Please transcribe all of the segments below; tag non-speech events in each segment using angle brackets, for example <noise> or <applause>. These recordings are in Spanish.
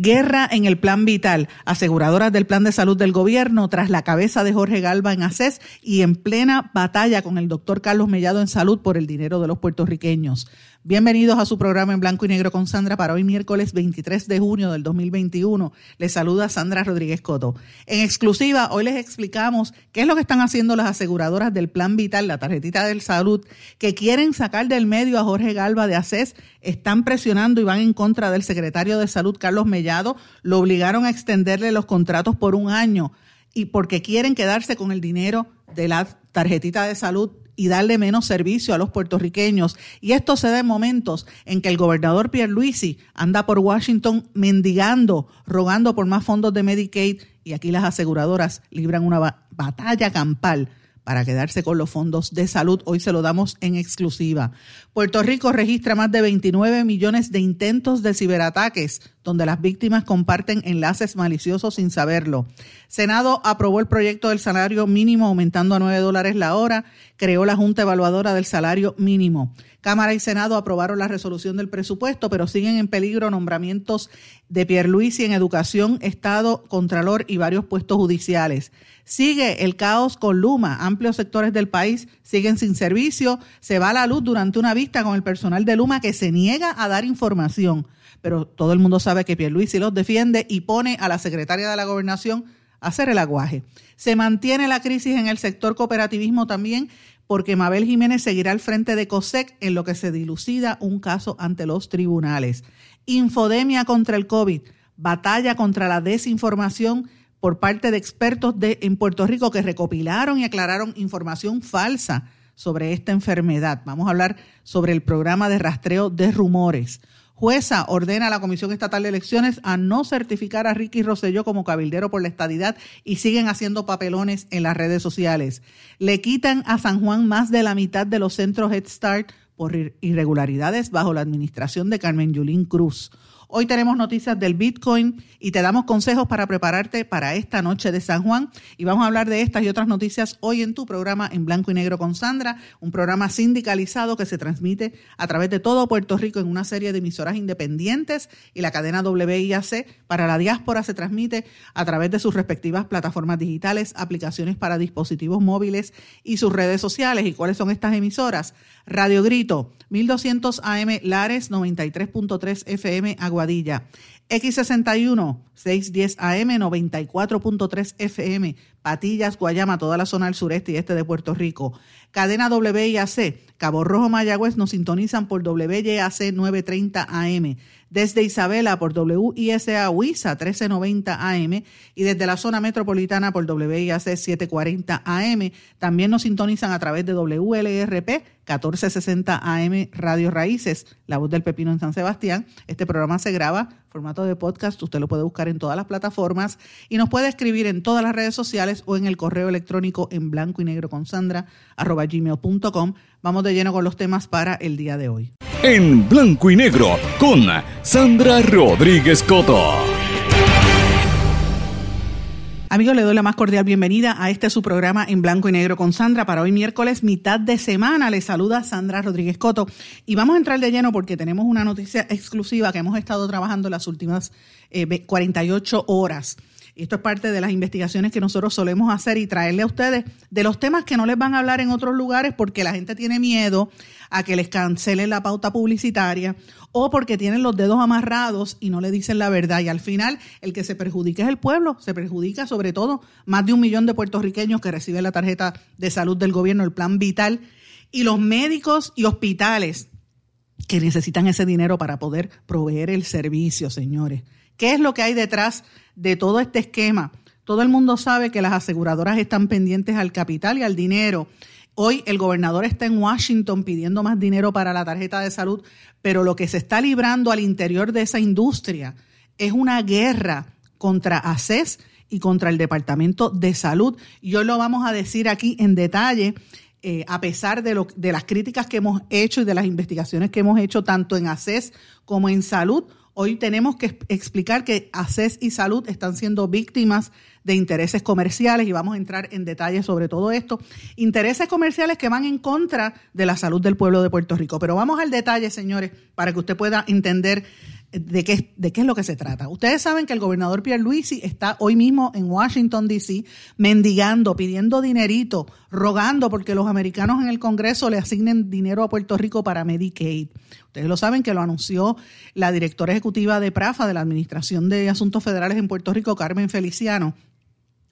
Guerra en el Plan Vital, aseguradoras del Plan de Salud del Gobierno tras la cabeza de Jorge Galva en ACES y en plena batalla con el doctor Carlos Mellado en Salud por el dinero de los puertorriqueños. Bienvenidos a su programa en blanco y negro con Sandra para hoy miércoles 23 de junio del 2021. Les saluda Sandra Rodríguez Coto. En exclusiva, hoy les explicamos qué es lo que están haciendo las aseguradoras del Plan Vital, la tarjetita de salud, que quieren sacar del medio a Jorge Galva de ACES, están presionando y van en contra del secretario de Salud, Carlos Mellado, lo obligaron a extenderle los contratos por un año y porque quieren quedarse con el dinero de la tarjetita de salud y darle menos servicio a los puertorriqueños. Y esto se da en momentos en que el gobernador Pierluisi anda por Washington mendigando, rogando por más fondos de Medicaid y aquí las aseguradoras libran una batalla campal para quedarse con los fondos de salud. Hoy se lo damos en exclusiva. Puerto Rico registra más de 29 millones de intentos de ciberataques donde las víctimas comparten enlaces maliciosos sin saberlo. Senado aprobó el proyecto del salario mínimo aumentando a 9 dólares la hora, creó la Junta Evaluadora del Salario Mínimo. Cámara y Senado aprobaron la resolución del presupuesto, pero siguen en peligro nombramientos de Pierluisi en Educación, Estado, Contralor y varios puestos judiciales. Sigue el caos con Luma, amplios sectores del país siguen sin servicio, se va la luz durante una con el personal de Luma que se niega a dar información pero todo el mundo sabe que Pierluisi los defiende y pone a la secretaria de la gobernación a hacer el aguaje. Se mantiene la crisis en el sector cooperativismo también porque Mabel Jiménez seguirá al frente de COSEC en lo que se dilucida un caso ante los tribunales. Infodemia contra el COVID, batalla contra la desinformación por parte de expertos de, en Puerto Rico que recopilaron y aclararon información falsa sobre esta enfermedad. Vamos a hablar sobre el programa de rastreo de rumores. Jueza ordena a la Comisión Estatal de Elecciones a no certificar a Ricky Rosselló como cabildero por la estadidad y siguen haciendo papelones en las redes sociales. Le quitan a San Juan más de la mitad de los centros Head Start por irregularidades bajo la administración de Carmen Yulín Cruz. Hoy tenemos noticias del Bitcoin y te damos consejos para prepararte para esta noche de San Juan. Y vamos a hablar de estas y otras noticias hoy en tu programa en blanco y negro con Sandra, un programa sindicalizado que se transmite a través de todo Puerto Rico en una serie de emisoras independientes y la cadena WIAC para la diáspora se transmite a través de sus respectivas plataformas digitales, aplicaciones para dispositivos móviles y sus redes sociales. ¿Y cuáles son estas emisoras? Radio Grito, 1200 AM Lares, 93.3 FM Aguadilla. X61, 610 AM, 94.3 FM, Patillas, Guayama, toda la zona del sureste y este de Puerto Rico. Cadena WIAC, Cabo Rojo, Mayagüez nos sintonizan por WYAC 930 AM desde Isabela por WISA WISA 1390 AM y desde la zona metropolitana por WIAC 740 AM. También nos sintonizan a través de WLRP 1460 AM Radio Raíces, La Voz del Pepino en San Sebastián. Este programa se graba formato de podcast, usted lo puede buscar en todas las plataformas y nos puede escribir en todas las redes sociales o en el correo electrónico en blanco y negro con Sandra arroba gmail.com. Vamos de lleno con los temas para el día de hoy en blanco y negro con Sandra Rodríguez Coto. Amigos, le doy la más cordial bienvenida a este su programa en blanco y negro con Sandra para hoy miércoles, mitad de semana. Le saluda Sandra Rodríguez Coto y vamos a entrar de lleno porque tenemos una noticia exclusiva que hemos estado trabajando las últimas 48 eh, horas. Esto es parte de las investigaciones que nosotros solemos hacer y traerle a ustedes de los temas que no les van a hablar en otros lugares porque la gente tiene miedo a que les cancelen la pauta publicitaria o porque tienen los dedos amarrados y no le dicen la verdad. Y al final, el que se perjudica es el pueblo, se perjudica sobre todo más de un millón de puertorriqueños que reciben la tarjeta de salud del gobierno, el plan vital, y los médicos y hospitales que necesitan ese dinero para poder proveer el servicio, señores. ¿Qué es lo que hay detrás de todo este esquema? Todo el mundo sabe que las aseguradoras están pendientes al capital y al dinero Hoy el gobernador está en Washington pidiendo más dinero para la tarjeta de salud, pero lo que se está librando al interior de esa industria es una guerra contra ACES y contra el Departamento de Salud. Y hoy lo vamos a decir aquí en detalle, eh, a pesar de, lo, de las críticas que hemos hecho y de las investigaciones que hemos hecho tanto en ACES como en salud. Hoy tenemos que explicar que ACES y salud están siendo víctimas de intereses comerciales y vamos a entrar en detalle sobre todo esto. Intereses comerciales que van en contra de la salud del pueblo de Puerto Rico. Pero vamos al detalle, señores, para que usted pueda entender de qué, de qué es lo que se trata. Ustedes saben que el gobernador Pierre Luisi está hoy mismo en Washington, D.C., mendigando, pidiendo dinerito, rogando porque los americanos en el Congreso le asignen dinero a Puerto Rico para Medicaid. Ustedes lo saben que lo anunció la directora ejecutiva de PRAFA, de la Administración de Asuntos Federales en Puerto Rico, Carmen Feliciano.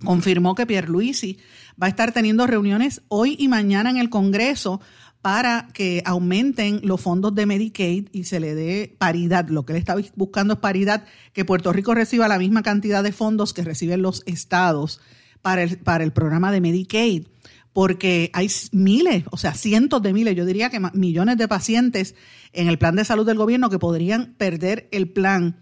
Confirmó que Pierre Luisi va a estar teniendo reuniones hoy y mañana en el Congreso para que aumenten los fondos de Medicaid y se le dé paridad. Lo que él está buscando es paridad, que Puerto Rico reciba la misma cantidad de fondos que reciben los estados para el, para el programa de Medicaid, porque hay miles, o sea, cientos de miles, yo diría que millones de pacientes en el plan de salud del gobierno que podrían perder el plan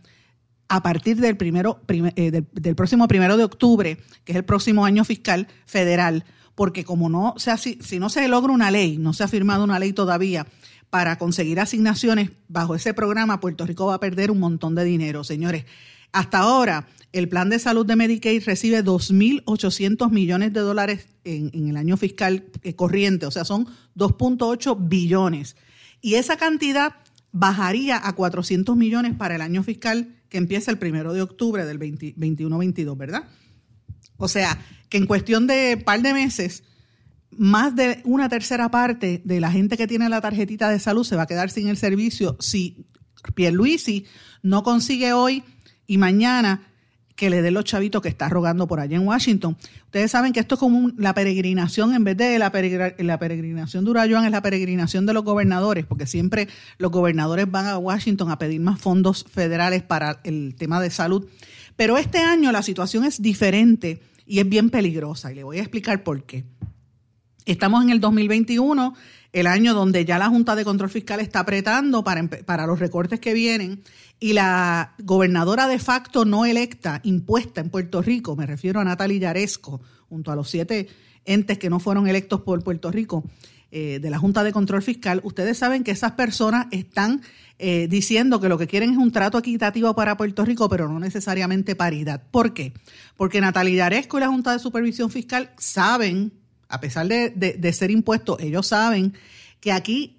a partir del, primero, eh, del, del próximo primero de octubre, que es el próximo año fiscal federal porque como no se si, si no se logra una ley, no se ha firmado una ley todavía para conseguir asignaciones bajo ese programa, Puerto Rico va a perder un montón de dinero, señores. Hasta ahora, el plan de salud de Medicaid recibe 2.800 millones de dólares en, en el año fiscal eh, corriente, o sea, son 2.8 billones. Y esa cantidad bajaría a 400 millones para el año fiscal que empieza el primero de octubre del 21-22, ¿verdad? O sea, que en cuestión de par de meses, más de una tercera parte de la gente que tiene la tarjetita de salud se va a quedar sin el servicio si Pierluisi no consigue hoy y mañana que le dé los chavitos que está rogando por allá en Washington. Ustedes saben que esto es como la peregrinación, en vez de la, la peregrinación de Urayoan, es la peregrinación de los gobernadores, porque siempre los gobernadores van a Washington a pedir más fondos federales para el tema de salud. Pero este año la situación es diferente y es bien peligrosa y le voy a explicar por qué. Estamos en el 2021, el año donde ya la Junta de Control Fiscal está apretando para, para los recortes que vienen y la gobernadora de facto no electa, impuesta en Puerto Rico, me refiero a Natalie Yaresco, junto a los siete entes que no fueron electos por Puerto Rico, eh, de la Junta de Control Fiscal, ustedes saben que esas personas están eh, diciendo que lo que quieren es un trato equitativo para Puerto Rico, pero no necesariamente paridad. ¿Por qué? Porque Natalia Yaresco y la Junta de Supervisión Fiscal saben, a pesar de, ser impuestos, ellos saben que aquí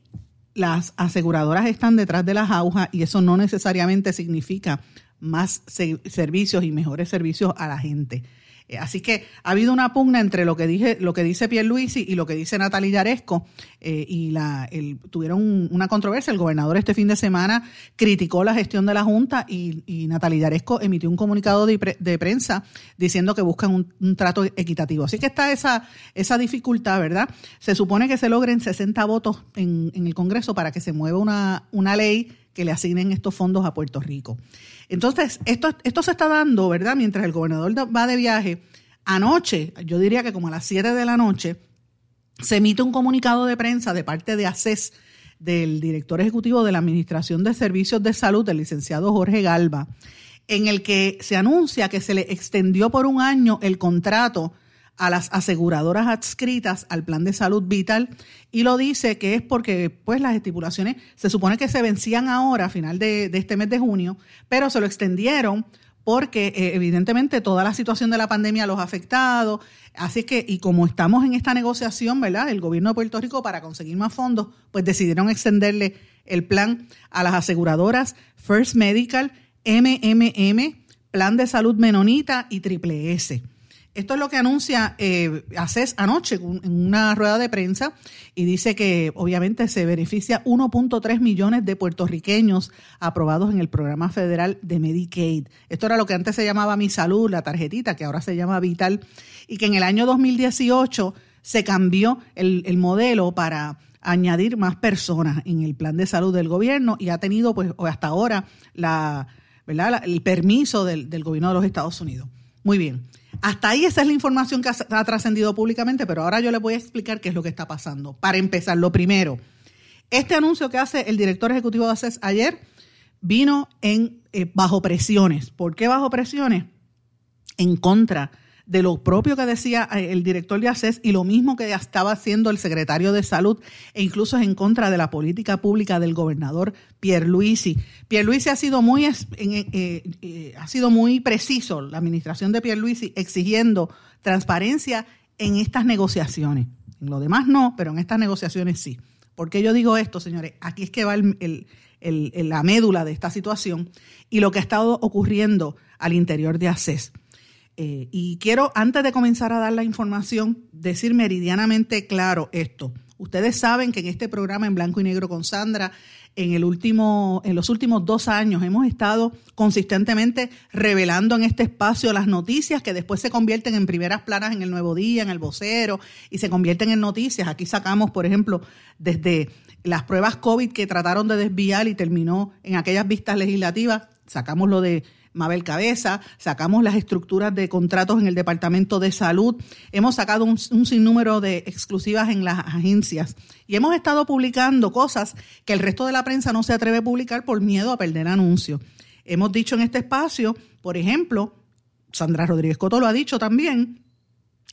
las aseguradoras están detrás de las agujas y eso no necesariamente significa más servicios y mejores servicios a la gente. Eh, así que ha habido una pugna entre lo que dije, lo que dice y lo que dice Natalia Yaresco, eh, y la, tuvieron una controversia. El gobernador este fin de semana criticó la gestión de la Junta y, y Natalia Yaresco emitió un comunicado de, prensa diciendo que buscan un, trato equitativo. Así que está esa, esa dificultad, ¿verdad? Se supone que se logren 60 votos en, en el Congreso para que se mueva una ley que le asignen estos fondos a Puerto Rico. Entonces, esto, esto se está dando, ¿verdad? Mientras el gobernador va de viaje, anoche, yo diría que como a las 7 de la noche, se emite un comunicado de prensa de parte de ACES, del director ejecutivo de la Administración de Servicios de Salud, del licenciado Jorge Galva, en el que se anuncia que se le extendió por un año el contrato a las aseguradoras adscritas al plan de salud vital y lo dice que es porque pues las estipulaciones se supone que se vencían ahora a final de, este mes de junio, pero se lo extendieron porque eh, evidentemente toda la situación de la pandemia los ha afectado, así que y como estamos en esta negociación, ¿verdad? El gobierno de Puerto Rico para conseguir más fondos, pues decidieron extenderle el plan a las aseguradoras First Medical, MMM, Plan de Salud Menonita y Triple S. Esto es lo que anuncia eh, ACES anoche en una rueda de prensa y dice que obviamente se beneficia 1.3 millones de puertorriqueños aprobados en el programa federal de Medicaid. Esto era lo que antes se llamaba Mi Salud, la tarjetita, que ahora se llama Vital, y que en el año 2018 se cambió el, modelo para añadir más personas en el plan de salud del gobierno y ha tenido pues hasta ahora la, ¿verdad? el permiso del, del gobierno de los Estados Unidos. Muy bien. Hasta ahí esa es la información que ha, trascendido públicamente, pero ahora yo les voy a explicar qué es lo que está pasando. Para empezar, lo primero, este anuncio que hace el director ejecutivo de ACES ayer vino en eh, bajo presiones. ¿Por qué bajo presiones? En contra de lo propio que decía eh, el director de ACES y lo mismo que estaba haciendo el secretario de Salud e incluso en contra de la política pública del gobernador Pierluisi. Pierluisi ha sido muy eh, eh, ha sido muy preciso la administración de Pierluisi exigiendo transparencia en estas negociaciones. En lo demás no, pero en estas negociaciones sí. ¿Por qué yo digo esto, señores? Aquí es que va la médula de esta situación y lo que ha estado ocurriendo al interior de ACES. Eh, y quiero, antes de comenzar a dar la información, decir meridianamente claro esto. Ustedes saben que en este programa en blanco y negro con Sandra, en, el último, en los últimos dos años hemos estado consistentemente revelando en este espacio las noticias que después se convierten en primeras planas en el Nuevo Día, en el vocero, y se convierten en noticias. Aquí sacamos, por ejemplo, desde las pruebas COVID que trataron de desviar y terminó en aquellas vistas legislativas, sacamos lo de Mabel Cabeza, sacamos las estructuras de contratos en el Departamento de Salud, hemos sacado un, sinnúmero de exclusivas en las agencias y hemos estado publicando cosas que el resto de la prensa no se atreve a publicar por miedo a perder anuncios. Hemos dicho en este espacio, por ejemplo, Sandra Rodríguez Coto lo ha dicho también,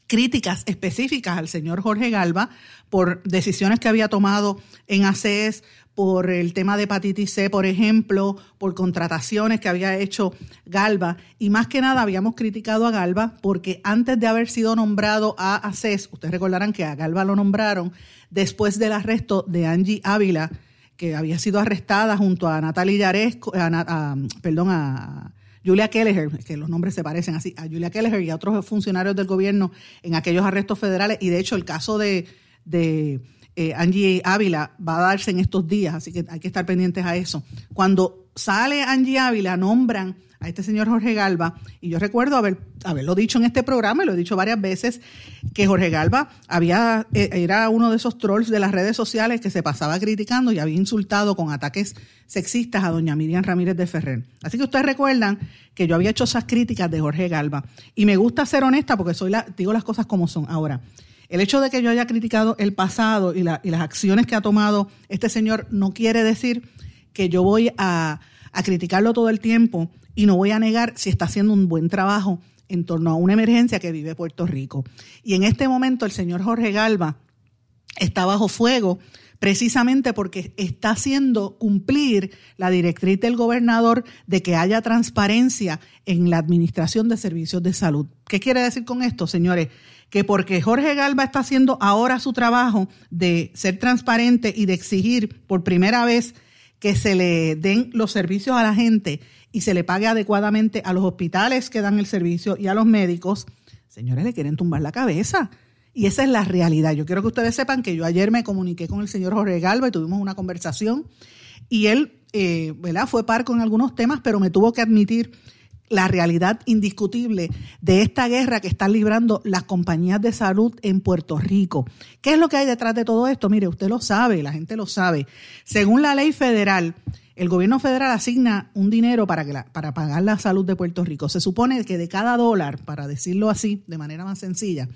críticas específicas al señor Jorge Galva por decisiones que había tomado en ACES, por el tema de hepatitis C, por ejemplo, por contrataciones que había hecho Galva. Y más que nada habíamos criticado a Galva porque antes de haber sido nombrado a ACES, ustedes recordarán que a Galva lo nombraron después del arresto de Angie Ávila, que había sido arrestada junto a Natalia Yaresco, perdón, a Julia Kelleher, que los nombres se parecen así, a Julia Kelleher y a otros funcionarios del gobierno en aquellos arrestos federales. Y de hecho el caso de eh, Angie Ávila va a darse en estos días, así que hay que estar pendientes a eso. Cuando sale Angie Ávila, nombran a este señor Jorge Galva, y yo recuerdo haber, haberlo dicho en este programa, y lo he dicho varias veces, que Jorge Galva había, eh, era uno de esos trolls de las redes sociales que se pasaba criticando y había insultado con ataques sexistas a doña Miriam Ramírez de Ferrer. Así que ustedes recuerdan que yo había hecho esas críticas de Jorge Galva. Y me gusta ser honesta porque soy la, digo las cosas como son. Ahora, el hecho de que yo haya criticado el pasado y, las acciones que ha tomado este señor no quiere decir que yo voy a, criticarlo todo el tiempo y no voy a negar si está haciendo un buen trabajo en torno a una emergencia que vive Puerto Rico. Y en este momento el señor Jorge Galva está bajo fuego precisamente porque está haciendo cumplir la directriz del gobernador de que haya transparencia en la administración de servicios de salud. ¿Qué quiere decir con esto, señores? Que porque Jorge Galva está haciendo ahora su trabajo de ser transparente y de exigir por primera vez que se le den los servicios a la gente y se le pague adecuadamente a los hospitales que dan el servicio y a los médicos, señores, le quieren tumbar la cabeza. Y esa es la realidad. Yo quiero que ustedes sepan que yo ayer me comuniqué con el señor Jorge Galva y tuvimos una conversación y él eh, ¿verdad? fue par con algunos temas, pero me tuvo que admitir la realidad indiscutible de esta guerra que están librando las compañías de salud en Puerto Rico. ¿Qué es lo que hay detrás de todo esto? Mire, usted lo sabe, la gente lo sabe. Según la ley federal, el gobierno federal asigna un dinero para, que para pagar la salud de Puerto Rico. Se supone que de cada dólar, para decirlo así, de manera más sencilla,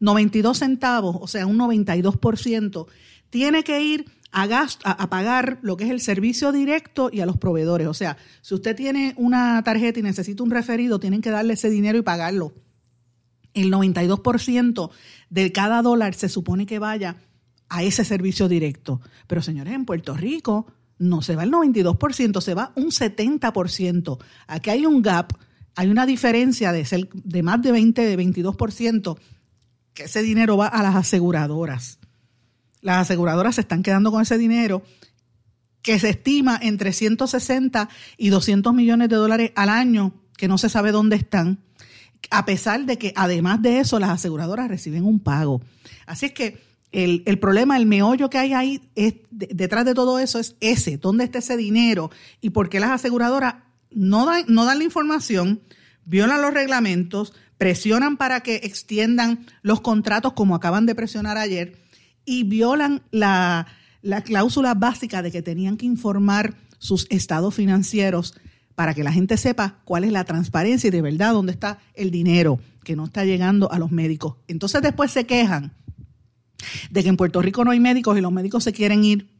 92 centavos, o sea, un 92%, tiene que ir a, pagar lo que es el servicio directo y a los proveedores. O sea, si usted tiene una tarjeta y necesita un referido, tienen que darle ese dinero y pagarlo. El 92% de cada dólar se supone que vaya a ese servicio directo. Pero señores, en Puerto Rico no se va el 92%, se va un 70%. Aquí hay un gap, hay una diferencia de, ser, de más de 20, de 22%, que ese dinero va a las aseguradoras las aseguradoras se están quedando con ese dinero que se estima entre 160 y 200 millones de dólares al año, que no se sabe dónde están, a pesar de que además de eso las aseguradoras reciben un pago. Así es que el, problema, el meollo que hay ahí es, detrás de todo eso es ese, dónde está ese dinero y por qué las aseguradoras no dan, no dan la información, violan los reglamentos, presionan para que extiendan los contratos como acaban de presionar ayer y violan la, cláusula básica de que tenían que informar sus estados financieros para que la gente sepa cuál es la transparencia y de verdad dónde está el dinero que no está llegando a los médicos. Entonces después se quejan de que en Puerto Rico no hay médicos y los médicos se quieren ir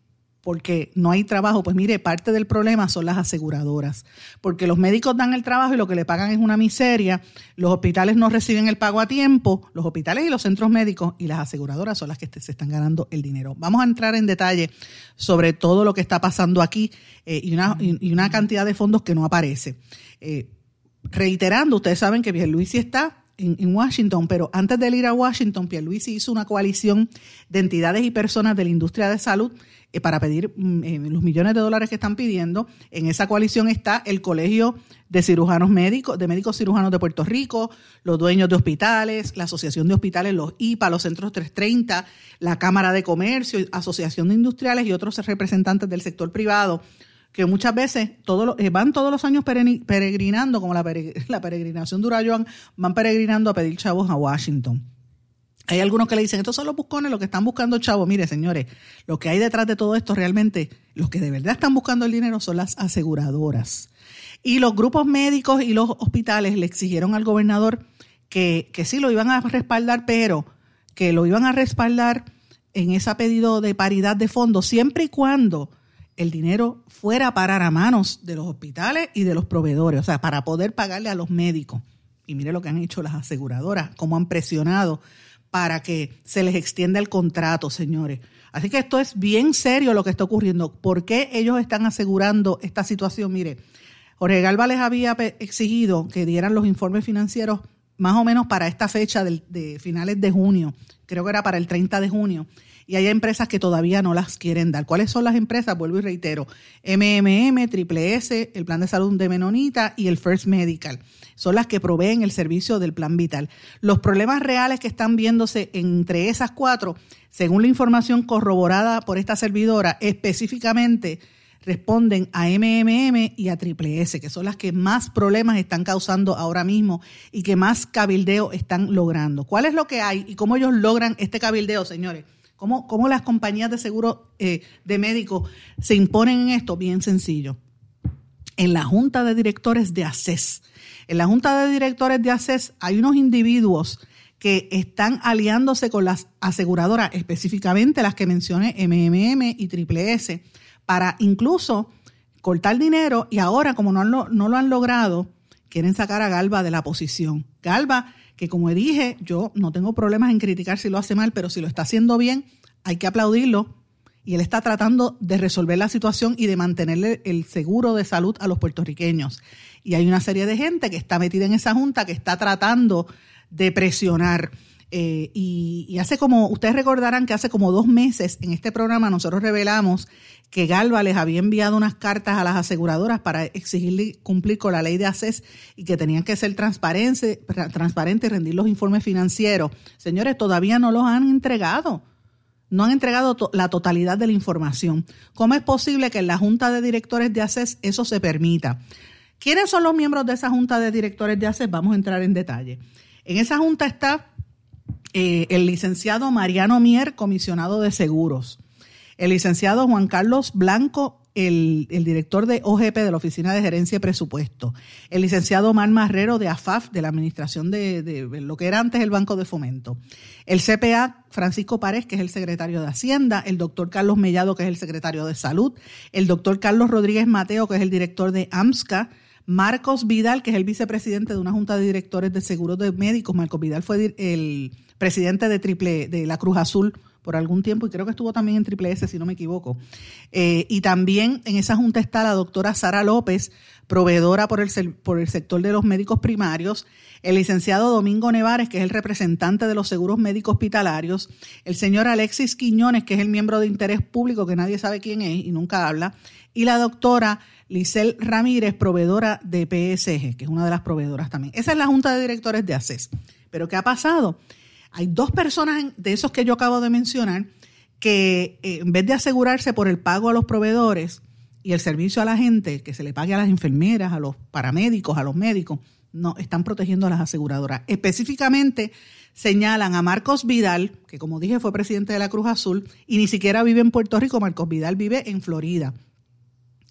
porque no hay trabajo, pues mire, parte del problema son las aseguradoras, porque los médicos dan el trabajo y lo que le pagan es una miseria, los hospitales no reciben el pago a tiempo, los hospitales y los centros médicos y las aseguradoras son las que se están ganando el dinero. Vamos a entrar en detalle sobre todo lo que está pasando aquí eh, y, una, y, una, cantidad de fondos que no aparece. Eh, reiterando, ustedes saben que Pierluisi está en, Washington, pero antes de ir a Washington, Pierluisi hizo una coalición de entidades y personas de la industria de salud para pedir mm, eh, los millones de dólares que están pidiendo. En esa coalición está el Colegio de Cirujanos Médicos, de Médicos Cirujanos de Puerto Rico, los dueños de hospitales, la Asociación de Hospitales, los IPA, los Centros 330, la Cámara de Comercio, Asociación de Industriales y otros representantes del sector privado que muchas veces todos eh, van todos los años peregrinando, como la, <laughs> peregrinación de van peregrinando a pedir chavos a Washington. Hay algunos que le dicen, estos son los buscones, los que están buscando chavos. Mire, señores, lo que hay detrás de todo esto realmente, los que de verdad están buscando el dinero son las aseguradoras. Y los grupos médicos y los hospitales le exigieron al gobernador que, que sí lo iban a respaldar, pero que lo iban a respaldar en ese pedido de paridad de fondos, siempre y cuando el dinero fuera a parar a manos de los hospitales y de los proveedores, o sea, para poder pagarle a los médicos. Y mire lo que han hecho las aseguradoras, cómo han presionado para que se les extienda el contrato, señores. Así que esto es bien serio lo que está ocurriendo. ¿Por qué ellos están asegurando esta situación? Mire, Jorge Galva les había exigido que dieran los informes financieros más o menos para esta fecha de, de finales de junio, creo que era para el 30 de junio y hay empresas que todavía no las quieren dar. ¿Cuáles son las empresas? Vuelvo y reitero, MMM, Triple S, el Plan de Salud de Menonita y el First Medical. Son las que proveen el servicio del Plan Vital. Los problemas reales que están viéndose entre esas cuatro, según la información corroborada por esta servidora, específicamente responden a MMM y a Triple S, que son las que más problemas están causando ahora mismo y que más cabildeo están logrando. ¿Cuál es lo que hay y cómo ellos logran este cabildeo, señores? ¿Cómo, las compañías de seguro eh, de médicos se imponen en esto? Bien sencillo. En la junta de directores de ACES. En la junta de directores de ACES hay unos individuos que están aliándose con las aseguradoras, específicamente las que mencioné, MMM y Triple S, para incluso cortar dinero y ahora, como no, no lo han logrado, quieren sacar a Galba de la posición. Galba que como dije, yo no tengo problemas en criticar si lo hace mal, pero si lo está haciendo bien, hay que aplaudirlo. Y él está tratando de resolver la situación y de mantenerle el seguro de salud a los puertorriqueños. Y hay una serie de gente que está metida en esa junta que está tratando de presionar. Eh, y, hace como, ustedes recordarán que hace como dos meses en este programa nosotros revelamos que Galva les había enviado unas cartas a las aseguradoras para exigirle cumplir con la ley de ACES y que tenían que ser transparentes, transparentes y rendir los informes financieros. Señores, todavía no los han entregado. No han entregado la totalidad de la información. ¿Cómo es posible que en la Junta de Directores de ACES eso se permita? ¿Quiénes son los miembros de esa Junta de Directores de ACES? Vamos a entrar en detalle. En esa Junta está eh, el licenciado Mariano Mier, comisionado de seguros. El licenciado Juan Carlos Blanco, el, director de OGP de la Oficina de Gerencia y Presupuesto, el licenciado Omar Marrero de AFAF, de la Administración de, lo que era antes el Banco de Fomento, el CPA Francisco Párez, que es el secretario de Hacienda, el doctor Carlos Mellado, que es el secretario de Salud, el doctor Carlos Rodríguez Mateo, que es el director de AMSCA, Marcos Vidal, que es el vicepresidente de una junta de directores de seguros de médicos. Marcos Vidal fue el presidente de Triple de la Cruz Azul por algún tiempo y creo que estuvo también en Triple S, si no me equivoco. Eh, y también en esa junta está la doctora Sara López, proveedora por el, por el sector de los médicos primarios, el licenciado Domingo Nevares, que es el representante de los seguros médicos hospitalarios, el señor Alexis Quiñones, que es el miembro de interés público, que nadie sabe quién es y nunca habla, y la doctora Lisel Ramírez, proveedora de PSG, que es una de las proveedoras también. Esa es la junta de directores de ACES. Pero ¿qué ha pasado? Hay dos personas de esos que yo acabo de mencionar que eh, en vez de asegurarse por el pago a los proveedores y el servicio a la gente, que se le pague a las enfermeras, a los paramédicos, a los médicos, no, están protegiendo a las aseguradoras. Específicamente señalan a Marcos Vidal, que como dije fue presidente de la Cruz Azul, y ni siquiera vive en Puerto Rico, Marcos Vidal vive en Florida.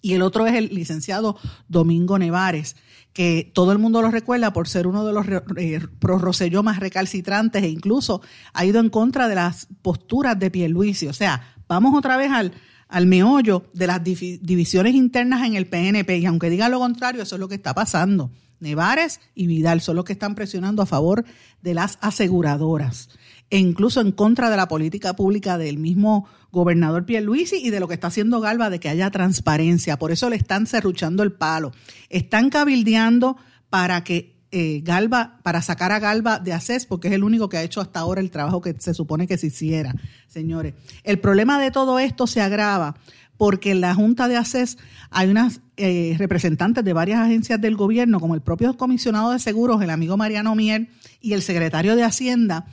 Y el otro es el licenciado Domingo Nevares, que todo el mundo lo recuerda por ser uno de los eh, más recalcitrantes e incluso ha ido en contra de las posturas de Pierluisi. O sea, vamos otra vez al, al meollo de las divisiones internas en el PNP y aunque diga lo contrario, eso es lo que está pasando. Nevares y Vidal son los que están presionando a favor de las aseguradoras e incluso en contra de la política pública del mismo gobernador Pierluisi y de lo que está haciendo Galba de que haya transparencia. Por eso le están cerruchando el palo. Están cabildeando para que eh, Galba, para sacar a Galba de ACES, porque es el único que ha hecho hasta ahora el trabajo que se supone que se hiciera, señores. El problema de todo esto se agrava porque en la Junta de ACES hay unas eh, representantes de varias agencias del gobierno, como el propio comisionado de seguros, el amigo Mariano Mier, y el secretario de Hacienda,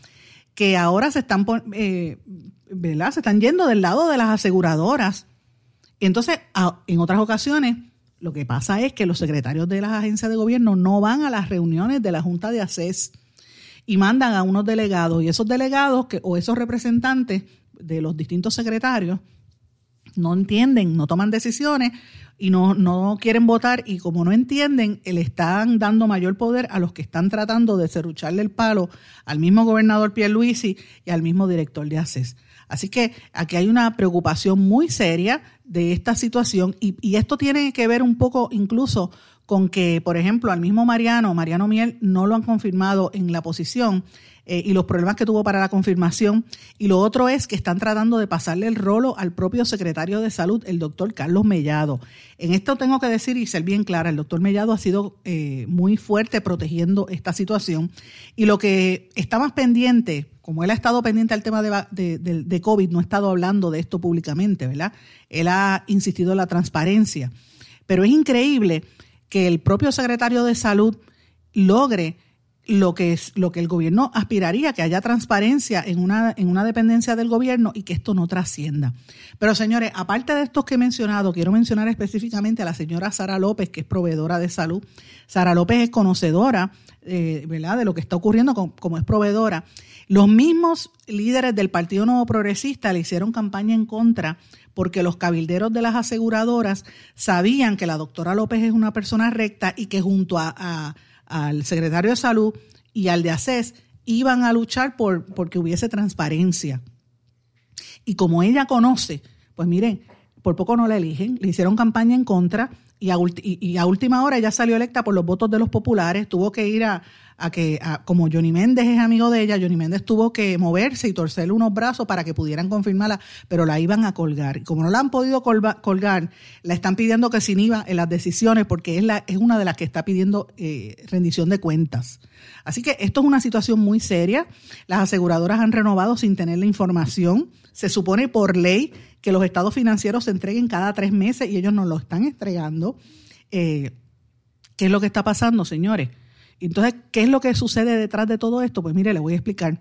que ahora se están, eh. Se están yendo del lado de las aseguradoras. Entonces, en otras ocasiones, lo que pasa es que los secretarios de las agencias de gobierno no van a las reuniones de la Junta de ACES y mandan a unos delegados. Y esos delegados que, o esos representantes de los distintos secretarios no entienden, no toman decisiones y no, no quieren votar y como no entienden, le están dando mayor poder a los que están tratando de cerrucharle el palo al mismo gobernador Pierluisi y al mismo director de ACES. Así que aquí hay una preocupación muy seria de esta situación y, y esto tiene que ver un poco incluso con que, por ejemplo, al mismo Mariano, Mariano Miel, no lo han confirmado en la posición eh, y los problemas que tuvo para la confirmación. Y lo otro es que están tratando de pasarle el rolo al propio secretario de salud, el doctor Carlos Mellado. En esto tengo que decir y ser bien clara, el doctor Mellado ha sido eh, muy fuerte protegiendo esta situación. Y lo que está más pendiente, como él ha estado pendiente al tema de, de, de COVID, no ha estado hablando de esto públicamente, ¿verdad? Él ha insistido en la transparencia. Pero es increíble que el propio secretario de salud logre lo que es lo que el gobierno aspiraría, que haya transparencia en una, en una dependencia del gobierno y que esto no trascienda. Pero señores, aparte de estos que he mencionado, quiero mencionar específicamente a la señora Sara López, que es proveedora de salud. Sara López es conocedora eh, ¿verdad? de lo que está ocurriendo como, es proveedora. Los mismos líderes del Partido Nuevo Progresista le hicieron campaña en contra porque los cabilderos de las aseguradoras sabían que la doctora López es una persona recta y que junto a al secretario de Salud y al de ACES iban a luchar por porque hubiese transparencia. Y como ella conoce, pues miren, por poco no la eligen, le hicieron campaña en contra y a, última hora ella salió electa por los votos de los populares, tuvo que ir a, que, como Johnny Méndez es amigo de ella, Johnny Méndez tuvo que moverse y torcerle unos brazos para que pudieran confirmarla, pero la iban a colgar. Y como no la han podido colgar, la están pidiendo que se inhiba en las decisiones porque es, la, es una de las que está pidiendo eh, rendición de cuentas. Así que esto es una situación muy seria. Las aseguradoras han renovado sin tener la información. Se supone por ley que los estados financieros se entreguen cada tres meses y ellos no lo están entregando. Eh, ¿Qué es lo que está pasando, señores? Entonces, ¿qué es lo que sucede detrás de todo esto? Pues mire, le voy a explicar.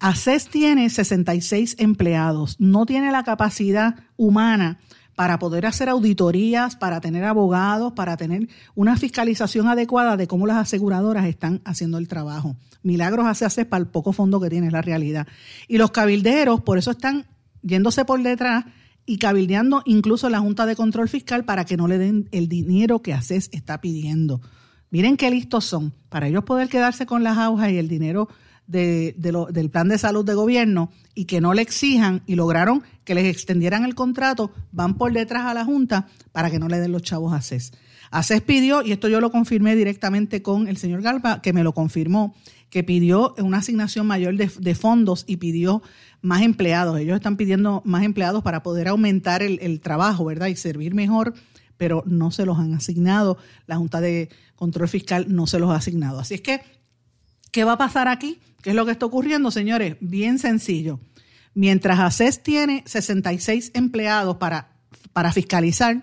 ACES tiene 66 empleados, no tiene la capacidad humana para poder hacer auditorías, para tener abogados, para tener una fiscalización adecuada de cómo las aseguradoras están haciendo el trabajo. Milagros hace ACES para el poco fondo que tiene, la realidad. Y los cabilderos, por eso están yéndose por detrás y cabildeando incluso la Junta de Control Fiscal para que no le den el dinero que ACES está pidiendo. Miren qué listos son. Para ellos poder quedarse con las aujas y el dinero de, del plan de salud de gobierno y que no le exijan y lograron que les extendieran el contrato, van por detrás a la Junta para que no le den los chavos a ACES. ACES pidió, y esto yo lo confirmé directamente con el señor Galpa, que me lo confirmó, que pidió una asignación mayor de, fondos y pidió más empleados. Ellos están pidiendo más empleados para poder aumentar el, trabajo, ¿verdad? Y servir mejor, pero no se los han asignado. La Junta de Control Fiscal no se los ha asignado. Así es que, ¿qué va a pasar aquí? ¿Qué es lo que está ocurriendo, señores? Bien sencillo. Mientras ACES tiene 66 empleados para, para fiscalizar,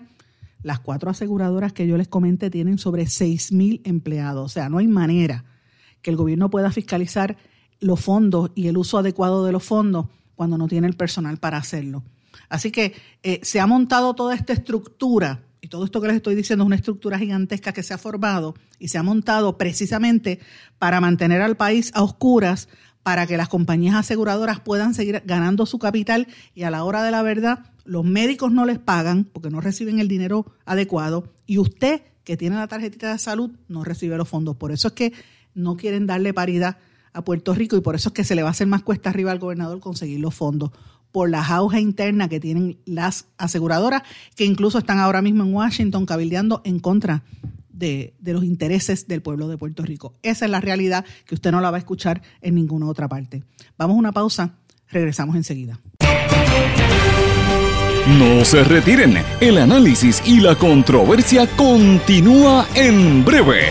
las cuatro aseguradoras que yo les comenté tienen sobre 6 mil empleados. O sea, no hay manera que el gobierno pueda fiscalizar los fondos y el uso adecuado de los fondos cuando no tiene el personal para hacerlo. Así que eh, se ha montado toda esta estructura, y todo esto que les estoy diciendo es una estructura gigantesca que se ha formado y se ha montado precisamente para mantener al país a oscuras, para que las compañías aseguradoras puedan seguir ganando su capital y a la hora de la verdad los médicos no les pagan porque no reciben el dinero adecuado y usted que tiene la tarjetita de salud no recibe los fondos. Por eso es que no quieren darle paridad a Puerto Rico y por eso es que se le va a hacer más cuesta arriba al gobernador conseguir los fondos por la jauja interna que tienen las aseguradoras, que incluso están ahora mismo en Washington cabildeando en contra de, de, los intereses del pueblo de Puerto Rico. Esa es la realidad que usted no la va a escuchar en ninguna otra parte. Vamos a una pausa, regresamos enseguida. No se retiren, el análisis y la controversia continúa en breve,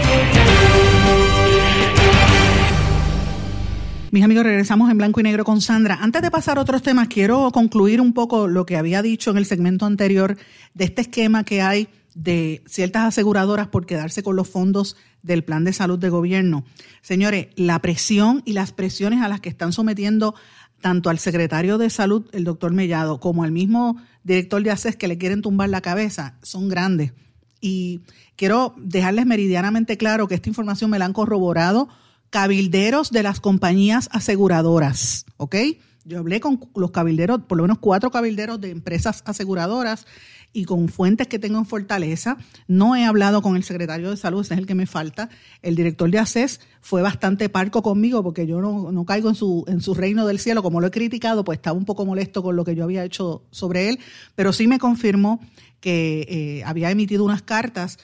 Mis amigos, regresamos en blanco y negro con Sandra. Antes de pasar a otros temas, quiero concluir un poco lo que había dicho en el segmento anterior de este esquema que hay de ciertas aseguradoras por quedarse con los fondos del plan de salud de gobierno. Señores, la presión y las presiones a las que están sometiendo tanto al secretario de salud, el doctor Mellado, como al mismo director de ACES que le quieren tumbar la cabeza, son grandes. Y quiero dejarles meridianamente claro que esta información me la han corroborado cabilderos de las compañías aseguradoras, ¿ok? Yo hablé con los cabilderos, por lo menos cuatro cabilderos de empresas aseguradoras y con fuentes que tengo en Fortaleza. No he hablado con el secretario de salud, ese es el que me falta. El director de ACES fue bastante parco conmigo porque yo no, caigo en su, en su reino del cielo, como lo he criticado, pues estaba un poco molesto con lo que yo había hecho sobre él, pero sí me confirmó que eh, había emitido unas cartas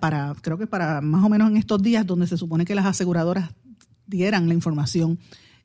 para, creo que para más o menos en estos días, donde se supone que las aseguradoras dieran la información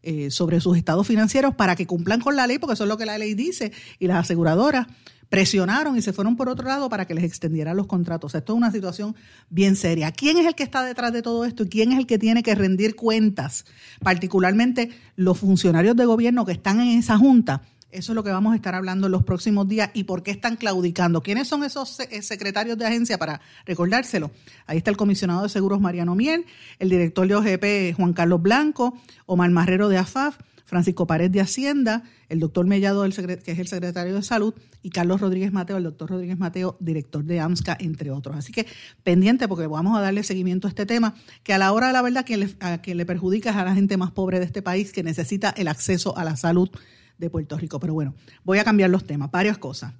eh, sobre sus estados financieros para que cumplan con la ley, porque eso es lo que la ley dice, y las aseguradoras presionaron y se fueron por otro lado para que les extendieran los contratos. Esto es una situación bien seria. ¿Quién es el que está detrás de todo esto y quién es el que tiene que rendir cuentas? Particularmente los funcionarios de gobierno que están en esa junta eso es lo que vamos a estar hablando en los próximos días y por qué están claudicando. ¿Quiénes son esos eh, secretarios de agencia para recordárselo? Ahí está el comisionado de seguros Mariano Miel, el director de OGP Juan Carlos Blanco, Omar Marrero de AFAF, Francisco Pared de Hacienda, el doctor Mellado, que es el secretario de Salud, y Carlos Rodríguez Mateo, el doctor Rodríguez Mateo, director de AMSCA, entre otros. Así que pendiente porque vamos a darle seguimiento a este tema, que a la hora de la verdad quien le, a quien le perjudica es a la gente más pobre de este país que necesita el acceso a la salud de Puerto Rico. Pero bueno, voy a cambiar los temas, varias cosas.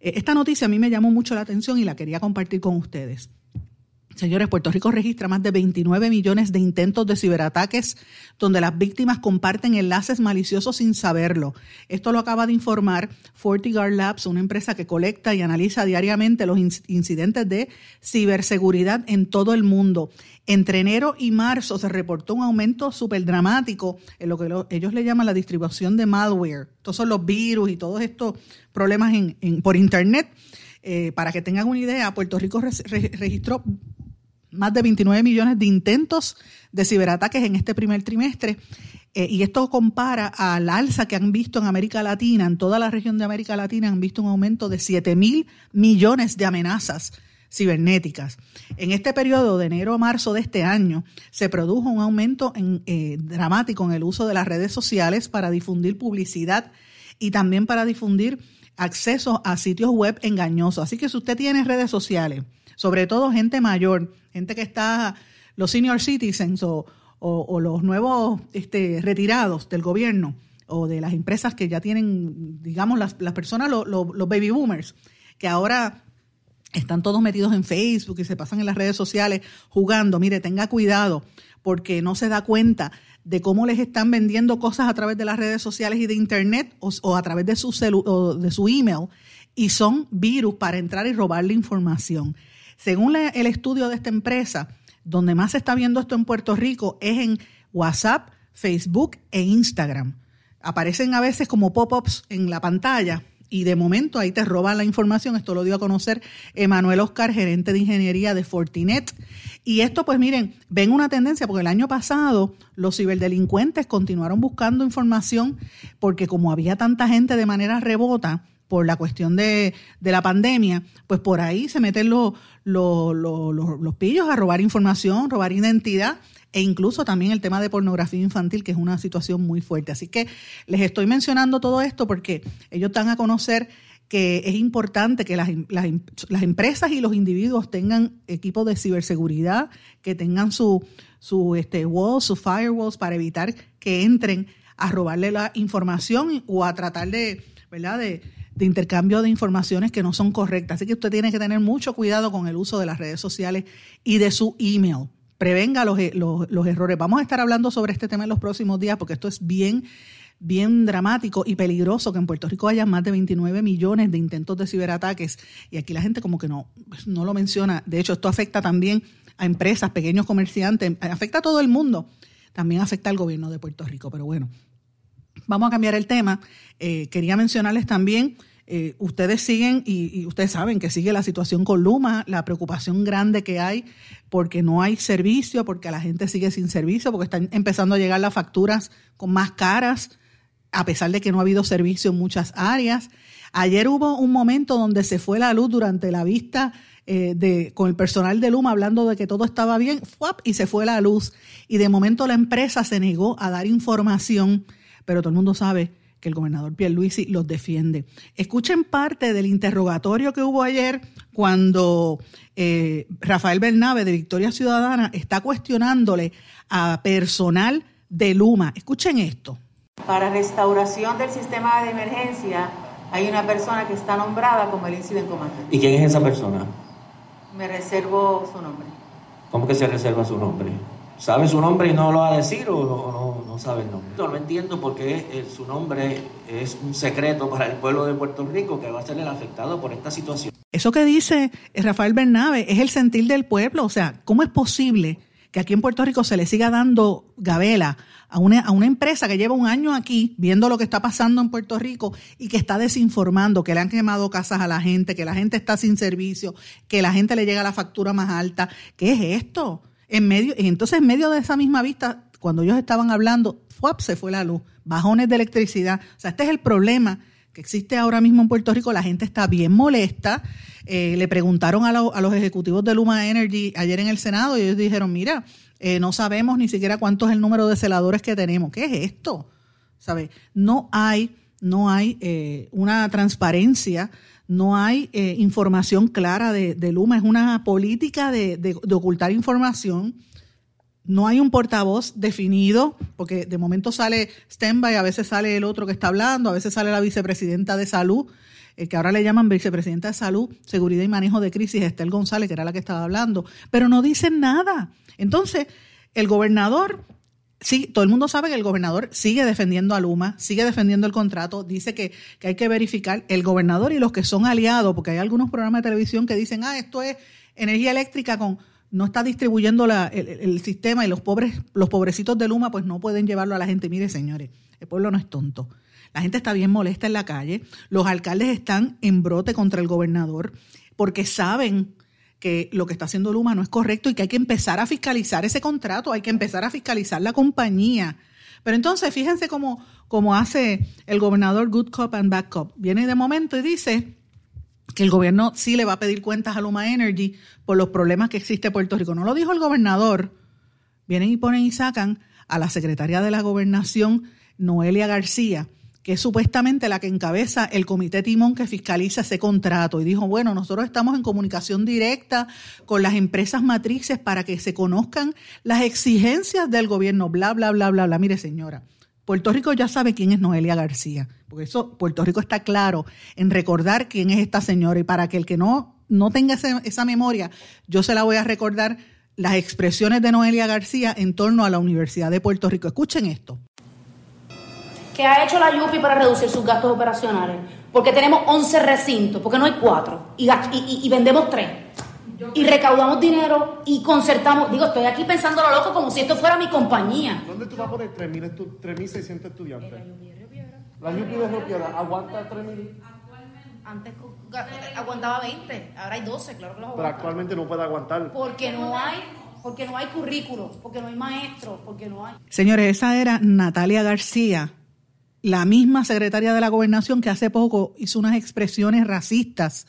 Eh, esta noticia a mí me llamó mucho la atención y la quería compartir con ustedes. Señores, Puerto Rico registra más de 29 millones de intentos de ciberataques donde las víctimas comparten enlaces maliciosos sin saberlo. Esto lo acaba de informar FortiGuard Labs, una empresa que colecta y analiza diariamente los incidentes de ciberseguridad en todo el mundo. Entre enero y marzo se reportó un aumento súper dramático en lo que ellos le llaman la distribución de malware. Estos son los virus y todos estos problemas por Internet. Eh, para que tengan una idea, Puerto Rico registró más de 29 millones de intentos de ciberataques en este primer trimestre. Eh, y esto compara al alza que han visto en América Latina, en toda la región de América Latina han visto un aumento de 7 mil millones de amenazas cibernéticas. En este periodo de enero a marzo de este año se produjo un aumento en, eh, dramático en el uso de las redes sociales para difundir publicidad y también para difundir acceso a sitios web engañosos. Así que si usted tiene redes sociales, sobre todo gente mayor, gente que está, los senior citizens o, los nuevos este, retirados del gobierno o de las empresas que ya tienen, digamos, las, personas, los baby boomers, que ahora están todos metidos en Facebook y se pasan en las redes sociales jugando. Mire, tenga cuidado porque no se da cuenta de cómo les están vendiendo cosas a través de las redes sociales y de Internet o, a través de su, o de su email y son virus para entrar y robarle información. Según el estudio de esta empresa, donde más se está viendo esto en Puerto Rico es en WhatsApp, Facebook e Instagram. Aparecen a veces como pop-ups en la pantalla y de momento ahí te roban la información. Esto lo dio a conocer Emanuel Oscar, gerente de ingeniería de Fortinet. Y esto, pues miren, ven una tendencia, porque el año pasado los ciberdelincuentes continuaron buscando información porque como había tanta gente de manera rebota, por la cuestión de, de la pandemia, pues por ahí se meten los, los, los, los pillos a robar información, robar identidad e incluso también el tema de pornografía infantil, que es una situación muy fuerte. Así que les estoy mencionando todo esto porque ellos dan a conocer que es importante que las, las, las, empresas y los individuos tengan equipos de ciberseguridad, que tengan su, su este, walls, sus firewalls para evitar que entren a robarle la información o a tratar de, ¿verdad? De, de intercambio de informaciones que no son correctas. Así que usted tiene que tener mucho cuidado con el uso de las redes sociales y de su email. Prevenga los, los, los errores. Vamos a estar hablando sobre este tema en los próximos días porque esto es bien bien dramático y peligroso que en Puerto Rico haya más de 29 millones de intentos de ciberataques y aquí la gente como que no, no lo menciona. De hecho, esto afecta también a empresas, pequeños comerciantes, afecta a todo el mundo. También afecta al gobierno de Puerto Rico. Pero bueno, vamos a cambiar el tema. Eh, quería mencionarles también, eh, ustedes siguen y, y, ustedes saben que sigue la situación con Luma, la preocupación grande que hay porque no hay servicio, porque la gente sigue sin servicio, porque están empezando a llegar las facturas con más caras a pesar de que no ha habido servicio en muchas áreas. Ayer hubo un momento donde se fue la luz durante la vista eh, de, con el personal de Luma hablando de que todo estaba bien, y se fue la luz. Y de momento la empresa se negó a dar información, pero todo el mundo sabe que el gobernador Pierluisi los defiende. Escuchen parte del interrogatorio que hubo ayer cuando eh, Rafael Bernabe de Victoria Ciudadana está cuestionándole a personal de Luma. Escuchen esto. Para restauración del sistema de emergencia hay una persona que está nombrada como el incident commander. ¿Y quién es esa persona? Me reservo su nombre. ¿Cómo que se reserva su nombre? ¿Sabe su nombre y no lo va a decir o no, no, no sabe el nombre? No, no entiendo por qué eh, su nombre es un secreto para el pueblo de Puerto Rico que va a ser el afectado por esta situación. Eso que dice Rafael Bernabe es el sentir del pueblo. O sea, ¿cómo es posible que aquí en Puerto Rico se le siga dando gabela a una, a una empresa que lleva un año aquí viendo lo que está pasando en Puerto Rico y que está desinformando, que le han quemado casas a la gente, que la gente está sin servicio, que la gente le llega la factura más alta. ¿Qué es esto? En medio, entonces, en medio de esa misma vista, cuando ellos estaban hablando, ¡fuap! se fue la luz, bajones de electricidad. O sea, este es el problema que existe ahora mismo en Puerto Rico. La gente está bien molesta. Eh, le preguntaron a, a, los ejecutivos de Luma Energy ayer en el Senado y ellos dijeron, mira, eh, no sabemos ni siquiera cuánto es el número de celadores que tenemos. ¿Qué es esto? ¿Sabe? No hay, no hay eh, una transparencia, no hay eh, información clara de, de, Luma. Es una política de, ocultar información. No hay un portavoz definido, porque de momento sale Standby, a veces sale el otro que está hablando, a veces sale la vicepresidenta de salud, eh, que ahora le llaman vicepresidenta de salud, seguridad y manejo de crisis, Estel González, que era la que estaba hablando, pero no dicen nada. Entonces, el gobernador, sí, todo el mundo sabe que el gobernador sigue defendiendo a Luma, sigue defendiendo el contrato, dice que, que hay que verificar el gobernador y los que son aliados, porque hay algunos programas de televisión que dicen, ah, esto es energía eléctrica con no está distribuyendo la, el, el, sistema y los pobres, los pobrecitos de Luma, pues no pueden llevarlo a la gente. Mire, señores, el pueblo no es tonto. La gente está bien molesta en la calle. Los alcaldes están en brote contra el gobernador porque saben que lo que está haciendo Luma no es correcto y que hay que empezar a fiscalizar ese contrato, hay que empezar a fiscalizar la compañía. Pero entonces, fíjense cómo, hace el gobernador Good Cop and Bad Cop. Viene de momento y dice que el gobierno sí le va a pedir cuentas a Luma Energy por los problemas que existe en Puerto Rico. No lo dijo el gobernador. Vienen y ponen y sacan a la secretaria de la gobernación, Noelia García, que es supuestamente la que encabeza el comité timón que fiscaliza ese contrato. Y dijo, bueno, nosotros estamos en comunicación directa con las empresas matrices para que se conozcan las exigencias del gobierno, bla, bla, bla, bla, bla. Mire, señora, Puerto Rico ya sabe quién es Noelia García, porque eso, Puerto Rico está claro en recordar quién es esta señora. Y para que el que no, no tenga esa memoria, yo se la voy a recordar las expresiones de Noelia García en torno a la Universidad de Puerto Rico. Escuchen esto. ¿Qué ha hecho la Yupi para reducir sus gastos operacionales? Porque tenemos 11 recintos, porque no hay 4, y, y, y vendemos 3. Y recaudamos dinero y concertamos. Digo, estoy aquí pensando lo loco como si esto fuera mi compañía. ¿Dónde tú vas a poner 3.600 estudiantes? La Yupi de Río Piedra aguanta 3.000. Antes aguantaba 20, ahora hay 12, claro que los aguanta. Pero actualmente no puede aguantar. Porque no hay porque no hay currículos, porque no hay maestros, porque no hay. Señores, esa era Natalia García, la misma secretaria de la gobernación que hace poco hizo unas expresiones racistas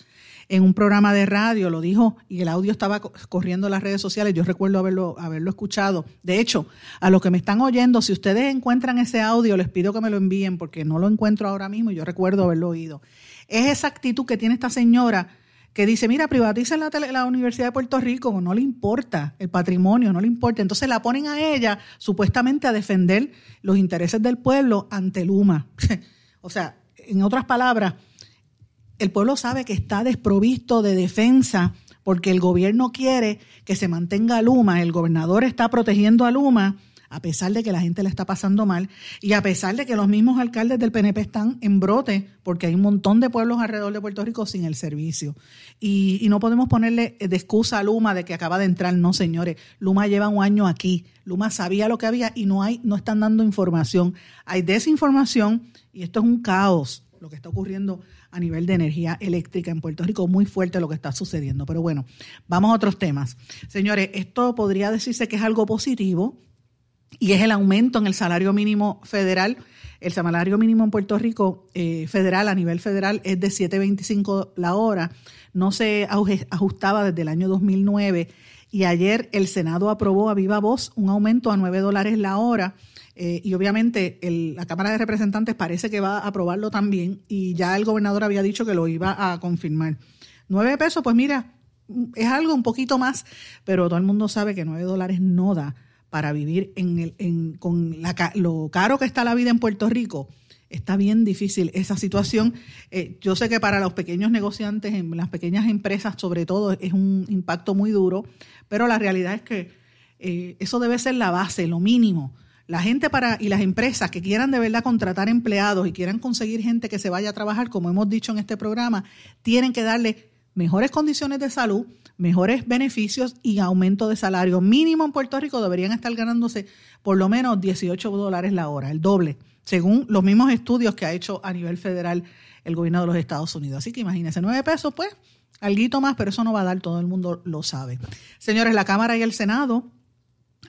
en un programa de radio, lo dijo y el audio estaba corriendo en las redes sociales, yo recuerdo haberlo, haberlo escuchado. De hecho, a los que me están oyendo, si ustedes encuentran ese audio, les pido que me lo envíen porque no lo encuentro ahora mismo y yo recuerdo haberlo oído. Es esa actitud que tiene esta señora que dice, mira, privaticen la, la Universidad de Puerto Rico, no le importa el patrimonio, no le importa. Entonces la ponen a ella supuestamente a defender los intereses del pueblo ante Luma. <laughs> o sea, en otras palabras, el pueblo sabe que está desprovisto de defensa porque el gobierno quiere que se mantenga Luma, el gobernador está protegiendo a Luma a pesar de que la gente le está pasando mal y a pesar de que los mismos alcaldes del PNP están en brote porque hay un montón de pueblos alrededor de Puerto Rico sin el servicio. Y, no podemos ponerle de excusa a Luma de que acaba de entrar. No, señores, Luma lleva un año aquí. Luma sabía lo que había y no hay, no están dando información. Hay desinformación y esto es un caos lo que está ocurriendo a nivel de energía eléctrica en Puerto Rico, muy fuerte lo que está sucediendo. Pero bueno, vamos a otros temas. Señores, esto podría decirse que es algo positivo, y es el aumento en el salario mínimo federal. El salario mínimo en Puerto Rico eh, federal, a nivel federal, es de 7.25 la hora. No se ajustaba desde el año 2009 y ayer el Senado aprobó a viva voz un aumento a 9 dólares la hora. Eh, y obviamente la Cámara de Representantes parece que va a aprobarlo también y ya el gobernador había dicho que lo iba a confirmar. 9 pesos, pues mira, es algo un poquito más, pero todo el mundo sabe que 9 dólares no da para vivir en el, en, con lo caro que está la vida en Puerto Rico, está bien difícil esa situación. Eh, yo sé que para los pequeños negociantes, en las pequeñas empresas sobre todo, es un impacto muy duro, pero la realidad es que eh, eso debe ser la base, lo mínimo. La gente para y las empresas que quieran de verdad contratar empleados y quieran conseguir gente que se vaya a trabajar, como hemos dicho en este programa, tienen que darle mejores condiciones de salud, mejores beneficios y aumento de salario mínimo en Puerto Rico deberían estar ganándose por lo menos 18 dólares la hora, el doble, según los mismos estudios que ha hecho a nivel federal el gobierno de los Estados Unidos. Así que imagínense, 9 pesos, pues, algo más, pero eso no va a dar, todo el mundo lo sabe. Señores, la Cámara y el Senado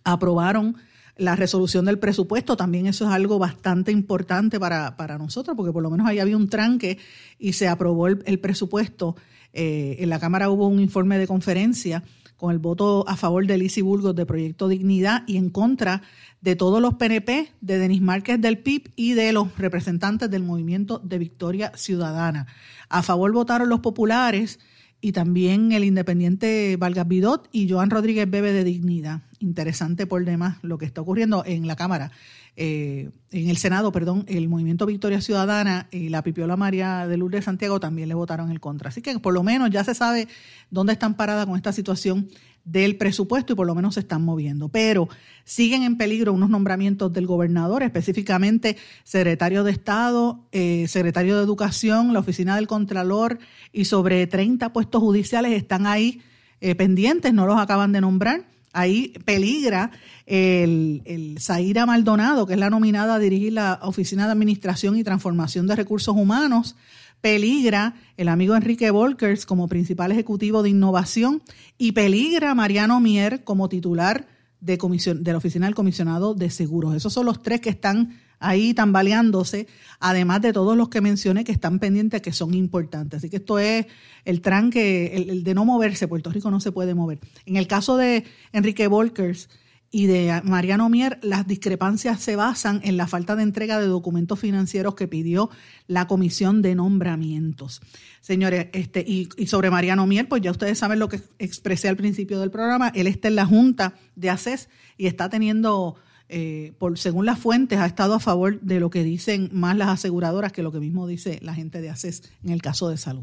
aprobaron la resolución del presupuesto, también eso es algo bastante importante para, para nosotros, porque por lo menos ahí había un tranque y se aprobó el, presupuesto eh, en la Cámara hubo un informe de conferencia con el voto a favor de Lizy Burgos de Proyecto Dignidad y en contra de todos los PNP, de Denis Márquez del PIB y de los representantes del Movimiento de Victoria Ciudadana. A favor votaron los populares y también el independiente Vargas Bidot y Joan Rodríguez Bebe de Dignidad. Interesante por demás lo que está ocurriendo en la Cámara. Eh, en el Senado, perdón, el Movimiento Victoria Ciudadana y la Pipiola María de Lourdes Santiago también le votaron en contra. Así que por lo menos ya se sabe dónde están paradas con esta situación del presupuesto y por lo menos se están moviendo. Pero siguen en peligro unos nombramientos del gobernador, específicamente secretario de Estado, eh, secretario de Educación, la Oficina del Contralor y sobre 30 puestos judiciales están ahí eh, pendientes, no los acaban de nombrar. Ahí peligra el, el Zaira Maldonado, que es la nominada a dirigir la Oficina de Administración y Transformación de Recursos Humanos. Peligra el amigo Enrique Volkers como principal ejecutivo de innovación y peligra Mariano Mier como titular de, comisión, de la Oficina del Comisionado de Seguros. Esos son los tres que están ahí tambaleándose, además de todos los que mencioné que están pendientes, que son importantes. Así que esto es el tranque, el, de no moverse. Puerto Rico no se puede mover. En el caso de Enrique Volkers y de Mariano Mier, las discrepancias se basan en la falta de entrega de documentos financieros que pidió la Comisión de Nombramientos. Señores, este, y, y sobre Mariano Mier, pues ya ustedes saben lo que expresé al principio del programa. Él está en la Junta de ACES y está teniendo eh, por, según las fuentes, ha estado a favor de lo que dicen más las aseguradoras que lo que mismo dice la gente de ACES en el caso de salud.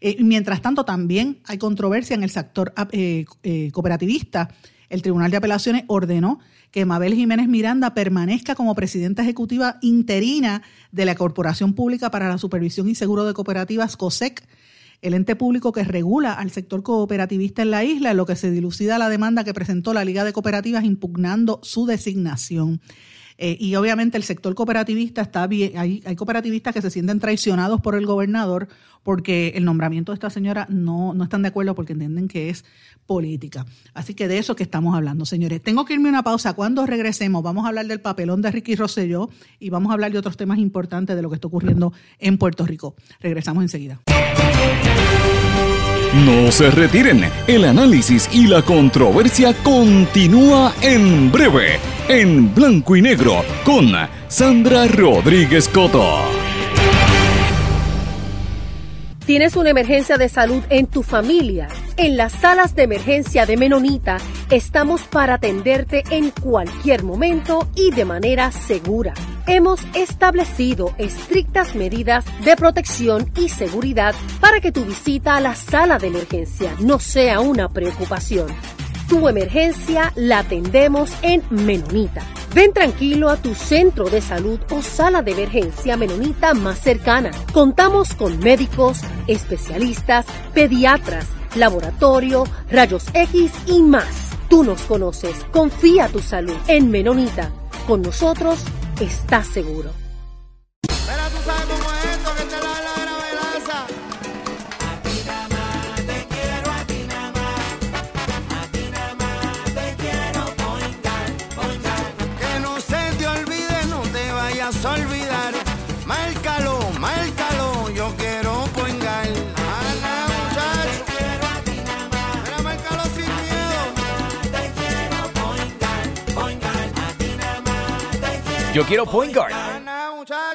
Eh, mientras tanto, también hay controversia en el sector eh, cooperativista. El Tribunal de Apelaciones ordenó que Mabel Jiménez Miranda permanezca como presidenta ejecutiva interina de la Corporación Pública para la Supervisión y Seguro de Cooperativas, COSEC, el ente público que regula al sector cooperativista en la isla, en lo que se dilucida la demanda que presentó la Liga de Cooperativas impugnando su designación. Eh, y obviamente el sector cooperativista está bien, hay, cooperativistas que se sienten traicionados por el gobernador porque el nombramiento de esta señora no, no están de acuerdo porque entienden que es política. Así que de eso que estamos hablando, señores. Tengo que irme a una pausa. Cuando regresemos, vamos a hablar del papelón de Ricky Rosselló y vamos a hablar de otros temas importantes de lo que está ocurriendo en Puerto Rico. Regresamos enseguida. No se retiren, el análisis y la controversia continúa en breve, en blanco y negro, con Sandra Rodríguez Coto. ¿Tienes una emergencia de salud en tu familia? En las salas de emergencia de Menonita estamos para atenderte en cualquier momento y de manera segura. Hemos establecido estrictas medidas de protección y seguridad para que tu visita a la sala de emergencia no sea una preocupación. Tu emergencia la atendemos en Menonita. Ven tranquilo a tu centro de salud o sala de emergencia menonita más cercana. Contamos con médicos, especialistas, pediatras, laboratorio, rayos X y más. Tú nos conoces. Confía tu salud en Menonita. Con nosotros estás seguro. Olvidar. Márcalo, márcalo, yo quiero poingar. Ana, muchacho. Mira, márcalo sin miedo. Te quiero poingar, poingar. A ti nada más te quiero Yo quiero point guard. Ana, muchacho.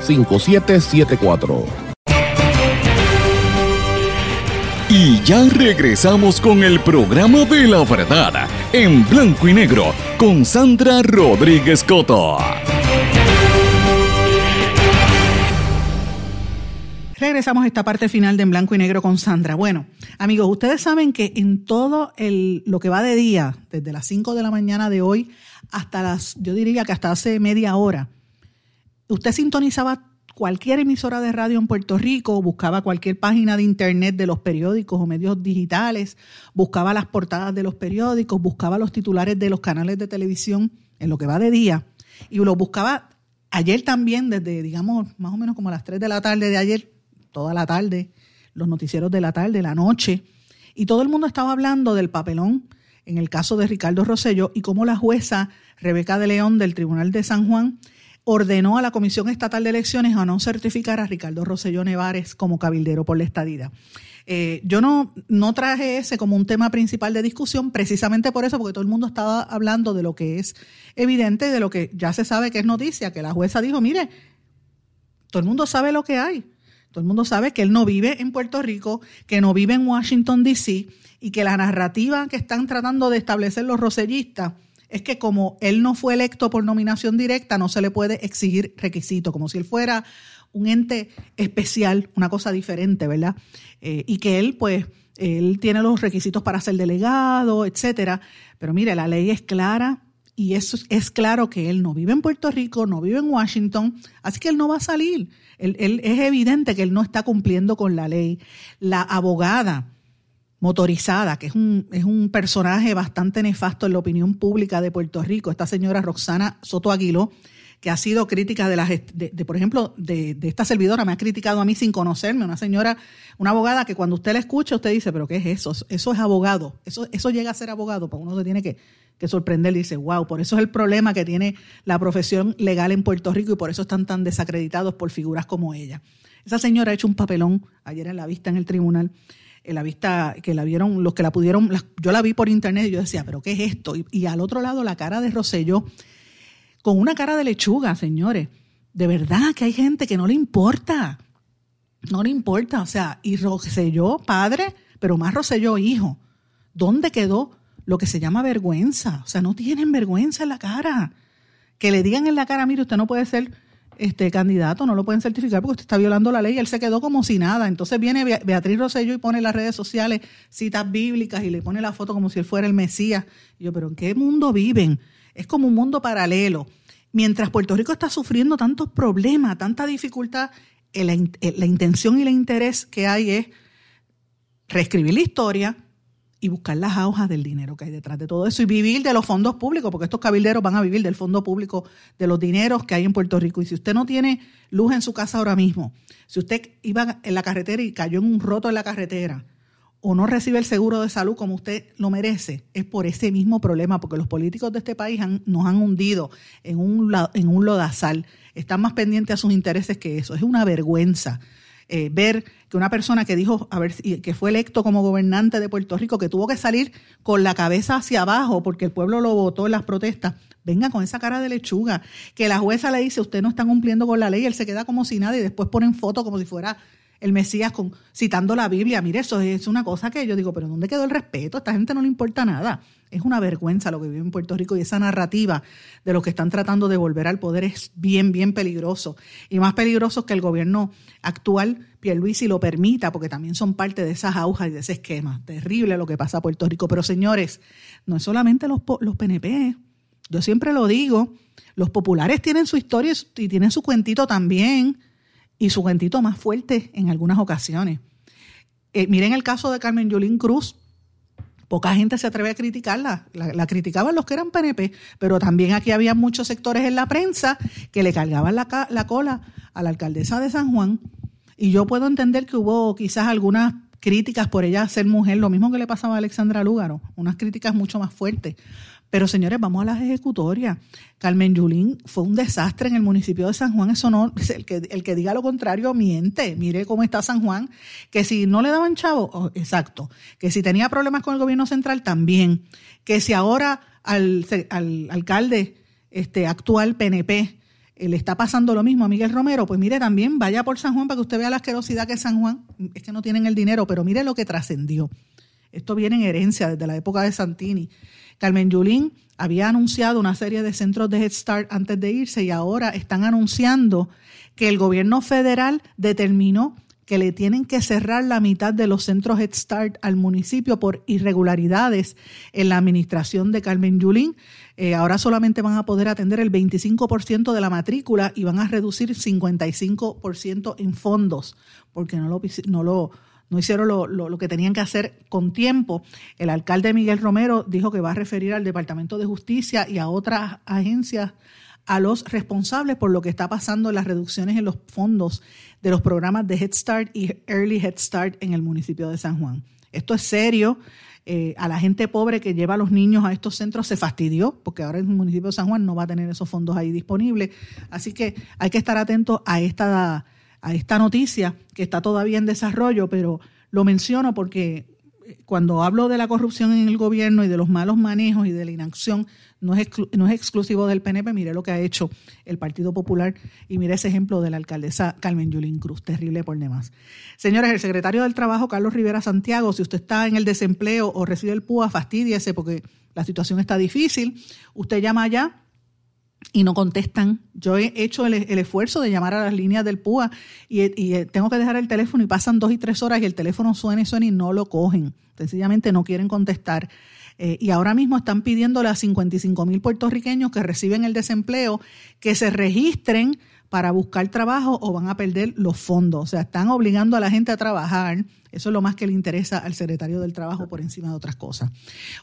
939-336-5774. Y ya regresamos con el programa de la verdad, en blanco y negro, con Sandra Rodríguez Coto. Regresamos a esta parte final de En Blanco y Negro con Sandra. Bueno, amigos, ustedes saben que en todo el, lo que va de día, desde las 5 de la mañana de hoy hasta las, yo diría que hasta hace media hora, usted sintonizaba cualquier emisora de radio en Puerto Rico, buscaba cualquier página de internet de los periódicos o medios digitales, buscaba las portadas de los periódicos, buscaba los titulares de los canales de televisión en lo que va de día y lo buscaba ayer también desde, digamos, más o menos como a las 3 de la tarde de ayer, toda la tarde, los noticieros de la tarde, la noche, y todo el mundo estaba hablando del papelón en el caso de Ricardo Rosello y cómo la jueza Rebeca de León del Tribunal de San Juan ordenó a la Comisión Estatal de Elecciones a no certificar a Ricardo Rosselló Nevares como cabildero por la estadidad. Eh, yo no, no traje ese como un tema principal de discusión precisamente por eso, porque todo el mundo estaba hablando de lo que es evidente, de lo que ya se sabe que es noticia, que la jueza dijo, mire, todo el mundo sabe lo que hay. Todo el mundo sabe que él no vive en Puerto Rico, que no vive en Washington, D.C., y que la narrativa que están tratando de establecer los rosellistas es que como él no fue electo por nominación directa, no se le puede exigir requisito, como si él fuera un ente especial, una cosa diferente, ¿verdad? Eh, y que él, pues, él tiene los requisitos para ser delegado, etcétera. Pero mire, la ley es clara y eso es claro que él no vive en Puerto Rico, no vive en Washington, así que él no va a salir. Él, él, es evidente que él no está cumpliendo con la ley. La abogada motorizada, que es un, es un personaje bastante nefasto en la opinión pública de Puerto Rico, esta señora Roxana Soto Aguiló, que ha sido crítica de las, de, por ejemplo, de, esta servidora, me ha criticado a mí sin conocerme, una señora, una abogada que cuando usted la escucha, usted dice, pero ¿qué es eso? Eso es abogado, eso, eso llega a ser abogado, pues uno se tiene que, que sorprender y dice, wow, por eso es el problema que tiene la profesión legal en Puerto Rico y por eso están tan desacreditados por figuras como ella. Esa señora ha hecho un papelón ayer en la vista en el tribunal en la vista que la vieron, los que la pudieron, yo la vi por internet y yo decía, pero ¿qué es esto? Y, y, al otro lado la cara de Rosselló, con una cara de lechuga, señores. De verdad que hay gente que no le importa, no le importa, o sea, y Rosselló padre, pero más Rosselló hijo. ¿Dónde quedó lo que se llama vergüenza? O sea, no tienen vergüenza en la cara. que le digan en la cara, mire, usted no puede ser este candidato, no lo pueden certificar porque usted está violando la ley. Él se quedó como si nada. Entonces viene Beatriz Rosselló y pone en las redes sociales citas bíblicas y le pone la foto como si él fuera el Mesías. Y yo, pero ¿en qué mundo viven? Es como un mundo paralelo. Mientras Puerto Rico está sufriendo tantos problemas, tanta dificultad, la intención y el interés que hay es reescribir la historia, y buscar las hojas del dinero que hay detrás de todo eso y vivir de los fondos públicos, porque estos cabilderos van a vivir del fondo público, de los dineros que hay en Puerto Rico. Y si usted no tiene luz en su casa ahora mismo, si usted iba en la carretera y cayó en un roto en la carretera, o no recibe el seguro de salud como usted lo merece, es por ese mismo problema, porque los políticos de este país nos han hundido en un, en un lodazal, están más pendientes a sus intereses que eso. Es una vergüenza. Eh, ver que una persona que dijo, a ver, que fue electo como gobernante de Puerto Rico, que tuvo que salir con la cabeza hacia abajo porque el pueblo lo votó en las protestas, venga con esa cara de lechuga, que la jueza le dice, usted no está cumpliendo con la ley, él se queda como si nada y después ponen foto como si fuera el Mesías citando la Biblia. Mire, eso es una cosa que yo digo, pero ¿dónde quedó el respeto? A esta gente no le importa nada. Es una vergüenza lo que vive en Puerto Rico y esa narrativa de los que están tratando de volver al poder es bien, bien peligroso. Y más peligroso que el gobierno actual, Pierluisi, lo permita, porque también son parte de esas aujas y de ese esquema. Terrible lo que pasa a Puerto Rico. Pero señores, no es solamente los, los PNP. Yo siempre lo digo, los populares tienen su historia y tienen su cuentito también y su cuentito más fuerte en algunas ocasiones. Eh, miren el caso de Carmen Yulín Cruz. Poca gente se atreve a criticarla. La, criticaban los que eran PNP, pero también aquí había muchos sectores en la prensa que le cargaban la, la cola a la alcaldesa de San Juan. Y yo puedo entender que hubo quizás algunas críticas por ella ser mujer, lo mismo que le pasaba a Alexandra Lúgaro, unas críticas mucho más fuertes. Pero señores, vamos a las ejecutorias. Carmen Yulín fue un desastre en el municipio de San Juan. Eso no, el que, el que diga lo contrario miente. Mire cómo está San Juan. Que si no le daban chavo, oh, exacto. Que si tenía problemas con el gobierno central, también. Que si ahora al, al alcalde este, actual PNP eh, le está pasando lo mismo a Miguel Romero, pues mire también, vaya por San Juan para que usted vea la asquerosidad que San Juan. Es que no tienen el dinero, pero mire lo que trascendió. Esto viene en herencia desde la época de Santini. Carmen Yulín había anunciado una serie de centros de Head Start antes de irse y ahora están anunciando que el gobierno federal determinó que le tienen que cerrar la mitad de los centros Head Start al municipio por irregularidades en la administración de Carmen Yulín. Eh, ahora solamente van a poder atender el 25% de la matrícula y van a reducir 55% en fondos, porque no lo, no lo no hicieron lo, que tenían que hacer con tiempo. El alcalde Miguel Romero dijo que va a referir al Departamento de Justicia y a otras agencias a los responsables por lo que está pasando en las reducciones en los fondos de los programas de Head Start y Early Head Start en el municipio de San Juan. Esto es serio. Eh, a la gente pobre que lleva a los niños a estos centros se fastidió, porque ahora el municipio de San Juan no va a tener esos fondos ahí disponibles. Así que hay que estar atentos a esta a esta noticia que está todavía en desarrollo, pero lo menciono porque eh, cuando hablo de la corrupción en el gobierno y de los malos manejos y de la inacción, no es, no es exclusivo del PNP, mire lo que ha hecho el Partido Popular y mire ese ejemplo de la alcaldesa Carmen Yulín Cruz, terrible por demás. Señores, el secretario del Trabajo, Carlos Rivera Santiago, si usted está en el desempleo o recibe el PUA, fastídiese porque la situación está difícil. Usted llama allá y no contestan. Yo he hecho el, esfuerzo de llamar a las líneas del PUA y, eh, tengo que dejar el teléfono y pasan dos y tres horas y el teléfono suena y suena y no lo cogen. Sencillamente no quieren contestar. Eh, y ahora mismo están pidiéndole a 55 mil puertorriqueños que reciben el desempleo que se registren para buscar trabajo o van a perder los fondos. O sea, están obligando a la gente a trabajar. Eso es lo más que le interesa al secretario del Trabajo por encima de otras cosas.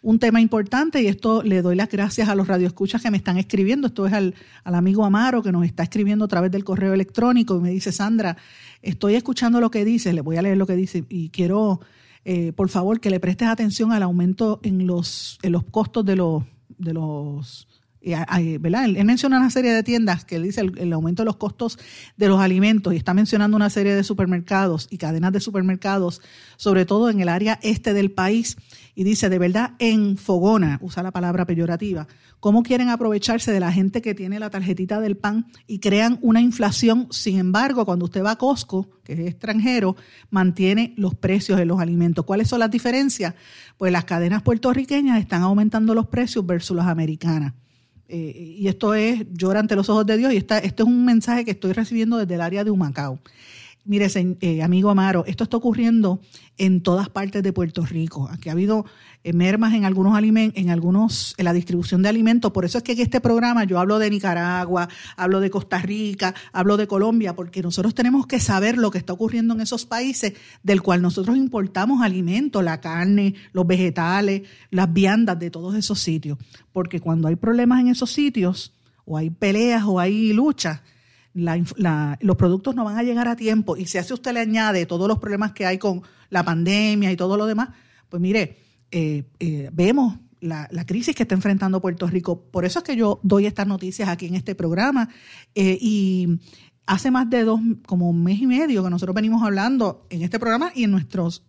Un tema importante, y esto le doy las gracias a los radioescuchas que me están escribiendo. Esto es al, amigo Amaro que nos está escribiendo a través del correo electrónico y me dice, Sandra, estoy escuchando lo que dice, le voy a leer lo que dice y quiero, eh, por favor, que le prestes atención al aumento en los, en los costos de los, de los ¿verdad? Él, menciona una serie de tiendas que dice el, aumento de los costos de los alimentos y está mencionando una serie de supermercados y cadenas de supermercados, sobre todo en el área este del país. Y dice, de verdad, en fogona, usa la palabra peyorativa, cómo quieren aprovecharse de la gente que tiene la tarjetita del pan y crean una inflación. Sin embargo, cuando usted va a Costco, que es extranjero, mantiene los precios de los alimentos. ¿Cuáles son las diferencias? Pues las cadenas puertorriqueñas están aumentando los precios versus las americanas eh, y esto es llora ante los ojos de Dios, y esta, esto es un mensaje que estoy recibiendo desde el área de Humacao. Mire, eh, amigo Amaro, esto está ocurriendo en todas partes de Puerto Rico. Aquí ha habido eh, mermas en algunos alimentos, en algunos, en la distribución de alimentos. Por eso es que en este programa yo hablo de Nicaragua, hablo de Costa Rica, hablo de Colombia, porque nosotros tenemos que saber lo que está ocurriendo en esos países del cual nosotros importamos alimentos, la carne, los vegetales, las viandas de todos esos sitios. Porque cuando hay problemas en esos sitios, o hay peleas o hay luchas, los productos no van a llegar a tiempo y si hace usted le añade todos los problemas que hay con la pandemia y todo lo demás, pues mire, eh, eh, vemos la, crisis que está enfrentando Puerto Rico. Por eso es que yo doy estas noticias aquí en este programa eh, y hace más de dos, como un mes y medio que nosotros venimos hablando en este programa y en nuestros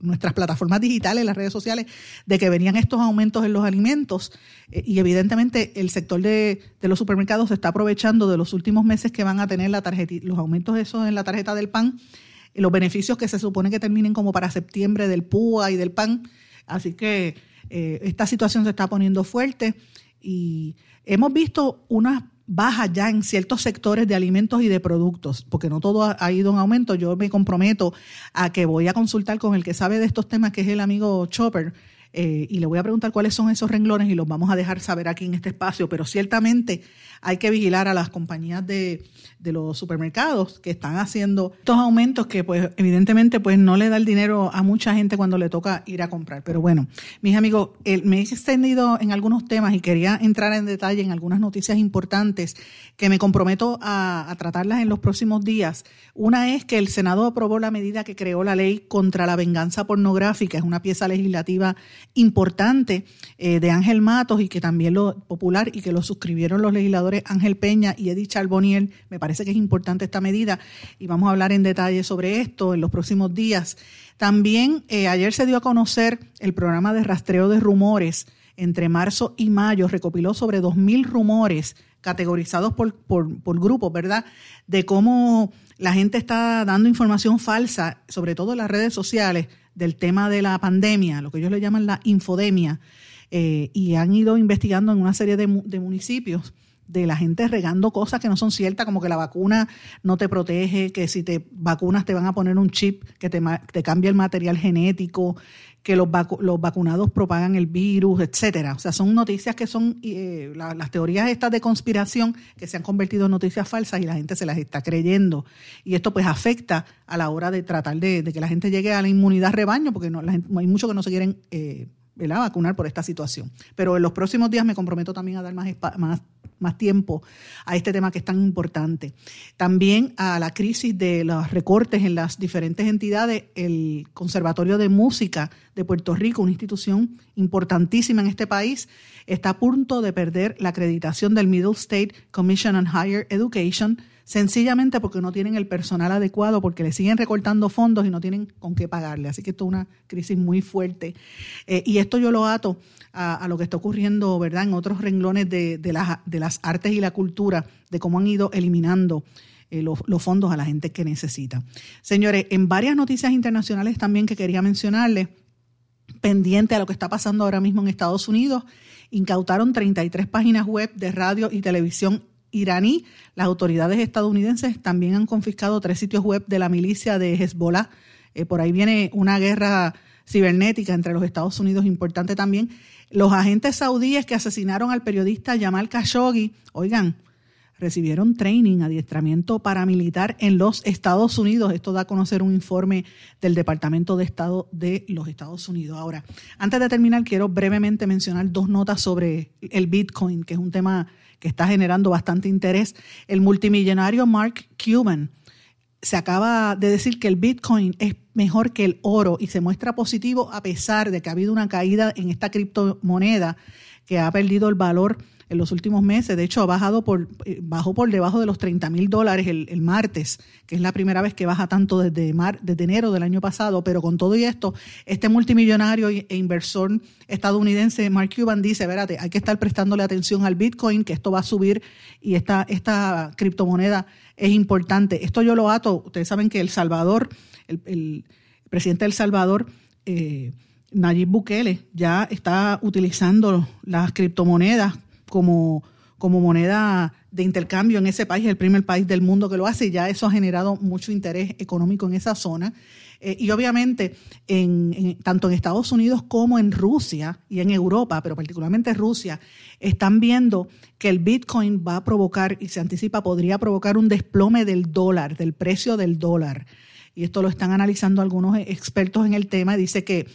nuestras plataformas digitales, las redes sociales, de que venían estos aumentos en los alimentos eh, y evidentemente el sector de, los supermercados se está aprovechando de los últimos meses que van a tener la tarjeta, los aumentos esos en la tarjeta del pan, los beneficios que se supone que terminen como para septiembre del PUA y del pan. Así que eh, esta situación se está poniendo fuerte y hemos visto unas baja ya en ciertos sectores de alimentos y de productos, porque no todo ha, ido en aumento. Yo me comprometo a que voy a consultar con el que sabe de estos temas, que es el amigo Chopper, eh, y le voy a preguntar cuáles son esos renglones y los vamos a dejar saber aquí en este espacio, pero ciertamente hay que vigilar a las compañías de, de los supermercados que están haciendo estos aumentos que pues evidentemente pues no le da el dinero a mucha gente cuando le toca ir a comprar. Pero bueno, mis amigos, me he extendido en algunos temas y quería entrar en detalle en algunas noticias importantes que me comprometo a, tratarlas en los próximos días. Una es que el Senado aprobó la medida que creó la ley contra la venganza pornográfica, es una pieza legislativa importante eh, de Ángel Matos y que también lo popular y que lo suscribieron los legisladores Ángel Peña y Edith Charboniel. Me parece que es importante esta medida y vamos a hablar en detalle sobre esto en los próximos días. También eh, ayer se dio a conocer el programa de rastreo de rumores entre marzo y mayo, recopiló sobre 2.000 rumores categorizados por, por, por grupos, ¿verdad? De cómo la gente está dando información falsa, sobre todo en las redes sociales, del tema de la pandemia, lo que ellos le llaman la infodemia, eh, y han ido investigando en una serie de, de municipios de la gente regando cosas que no son ciertas, como que la vacuna no te protege, que si te vacunas te van a poner un chip que te, te cambia el material genético, que los, los vacunados propagan el virus, etcétera. O sea, son noticias que son eh, las teorías estas de conspiración que se han convertido en noticias falsas y la gente se las está creyendo. Y esto pues afecta a la hora de tratar de, que la gente llegue a la inmunidad rebaño, porque no, hay muchos que no se quieren eh, vacunar por esta situación. Pero en los próximos días me comprometo también a dar más, más más tiempo a este tema que es tan importante. También a la crisis de los recortes en las diferentes entidades, el Conservatorio de Música de Puerto Rico, una institución importantísima en este país, está a punto de perder la acreditación del Middle State Commission on Higher Education, sencillamente porque no tienen el personal adecuado, porque le siguen recortando fondos y no tienen con qué pagarle. Así que esto es una crisis muy fuerte. Eh, y esto yo lo ato a, lo que está ocurriendo, ¿verdad?, en otros renglones de, de, las, de las artes y la cultura, de cómo han ido eliminando eh, los, los, fondos a la gente que necesita. Señores, en varias noticias internacionales también que quería mencionarles, pendiente a lo que está pasando ahora mismo en Estados Unidos, incautaron 33 páginas web de radio y televisión iraní. Las autoridades estadounidenses también han confiscado tres sitios web de la milicia de Hezbollah. Eh, por ahí viene una guerra cibernética entre los Estados Unidos importante también. Los agentes saudíes que asesinaron al periodista Jamal Khashoggi, oigan, recibieron training, adiestramiento paramilitar en los Estados Unidos. Esto da a conocer un informe del Departamento de Estado de los Estados Unidos. Ahora, antes de terminar, quiero brevemente mencionar dos notas sobre el Bitcoin, que es un tema que está generando bastante interés. El multimillonario Mark Cuban se acaba de decir que el Bitcoin es mejor que el oro y se muestra positivo a pesar de que ha habido una caída en esta criptomoneda que ha perdido el valor en los últimos meses. De hecho, ha bajado por, eh, bajó por debajo de los 30 mil dólares el, martes, que es la primera vez que baja tanto desde, enero del año pasado. Pero con todo y esto, este multimillonario e inversor estadounidense, Mark Cuban, dice, espérate, hay que estar prestándole atención al Bitcoin, que esto va a subir y esta, esta criptomoneda es importante. Esto yo lo ato, ustedes saben que El Salvador, el, presidente de El Salvador, eh, Nayib Bukele, ya está utilizando las criptomonedas como, como moneda de intercambio en ese país, el primer país del mundo que lo hace, y ya eso ha generado mucho interés económico en esa zona. Eh, y obviamente, en, tanto en Estados Unidos como en Rusia y en Europa, pero particularmente Rusia, están viendo que el Bitcoin va a provocar, y se anticipa, podría provocar un desplome del dólar, del precio del dólar. Y esto lo están analizando algunos expertos en el tema. Dice que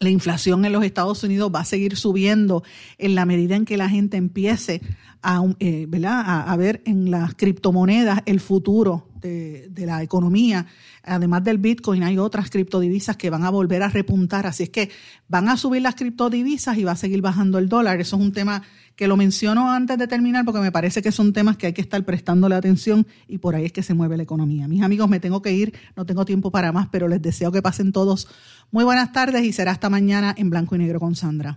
la inflación en los Estados Unidos va a seguir subiendo en la medida en que la gente empiece a, eh, a, ver en las criptomonedas el futuro de, de, la economía. Además del Bitcoin, hay otras criptodivisas que van a volver a repuntar. Así es que van a subir las criptodivisas y va a seguir bajando el dólar. Eso es un tema que lo menciono antes de terminar porque me parece que son temas que hay que estar prestándole atención y por ahí es que se mueve la economía. Mis amigos, me tengo que ir, no tengo tiempo para más, pero les deseo que pasen todos muy buenas tardes y será hasta mañana en blanco y negro con Sandra.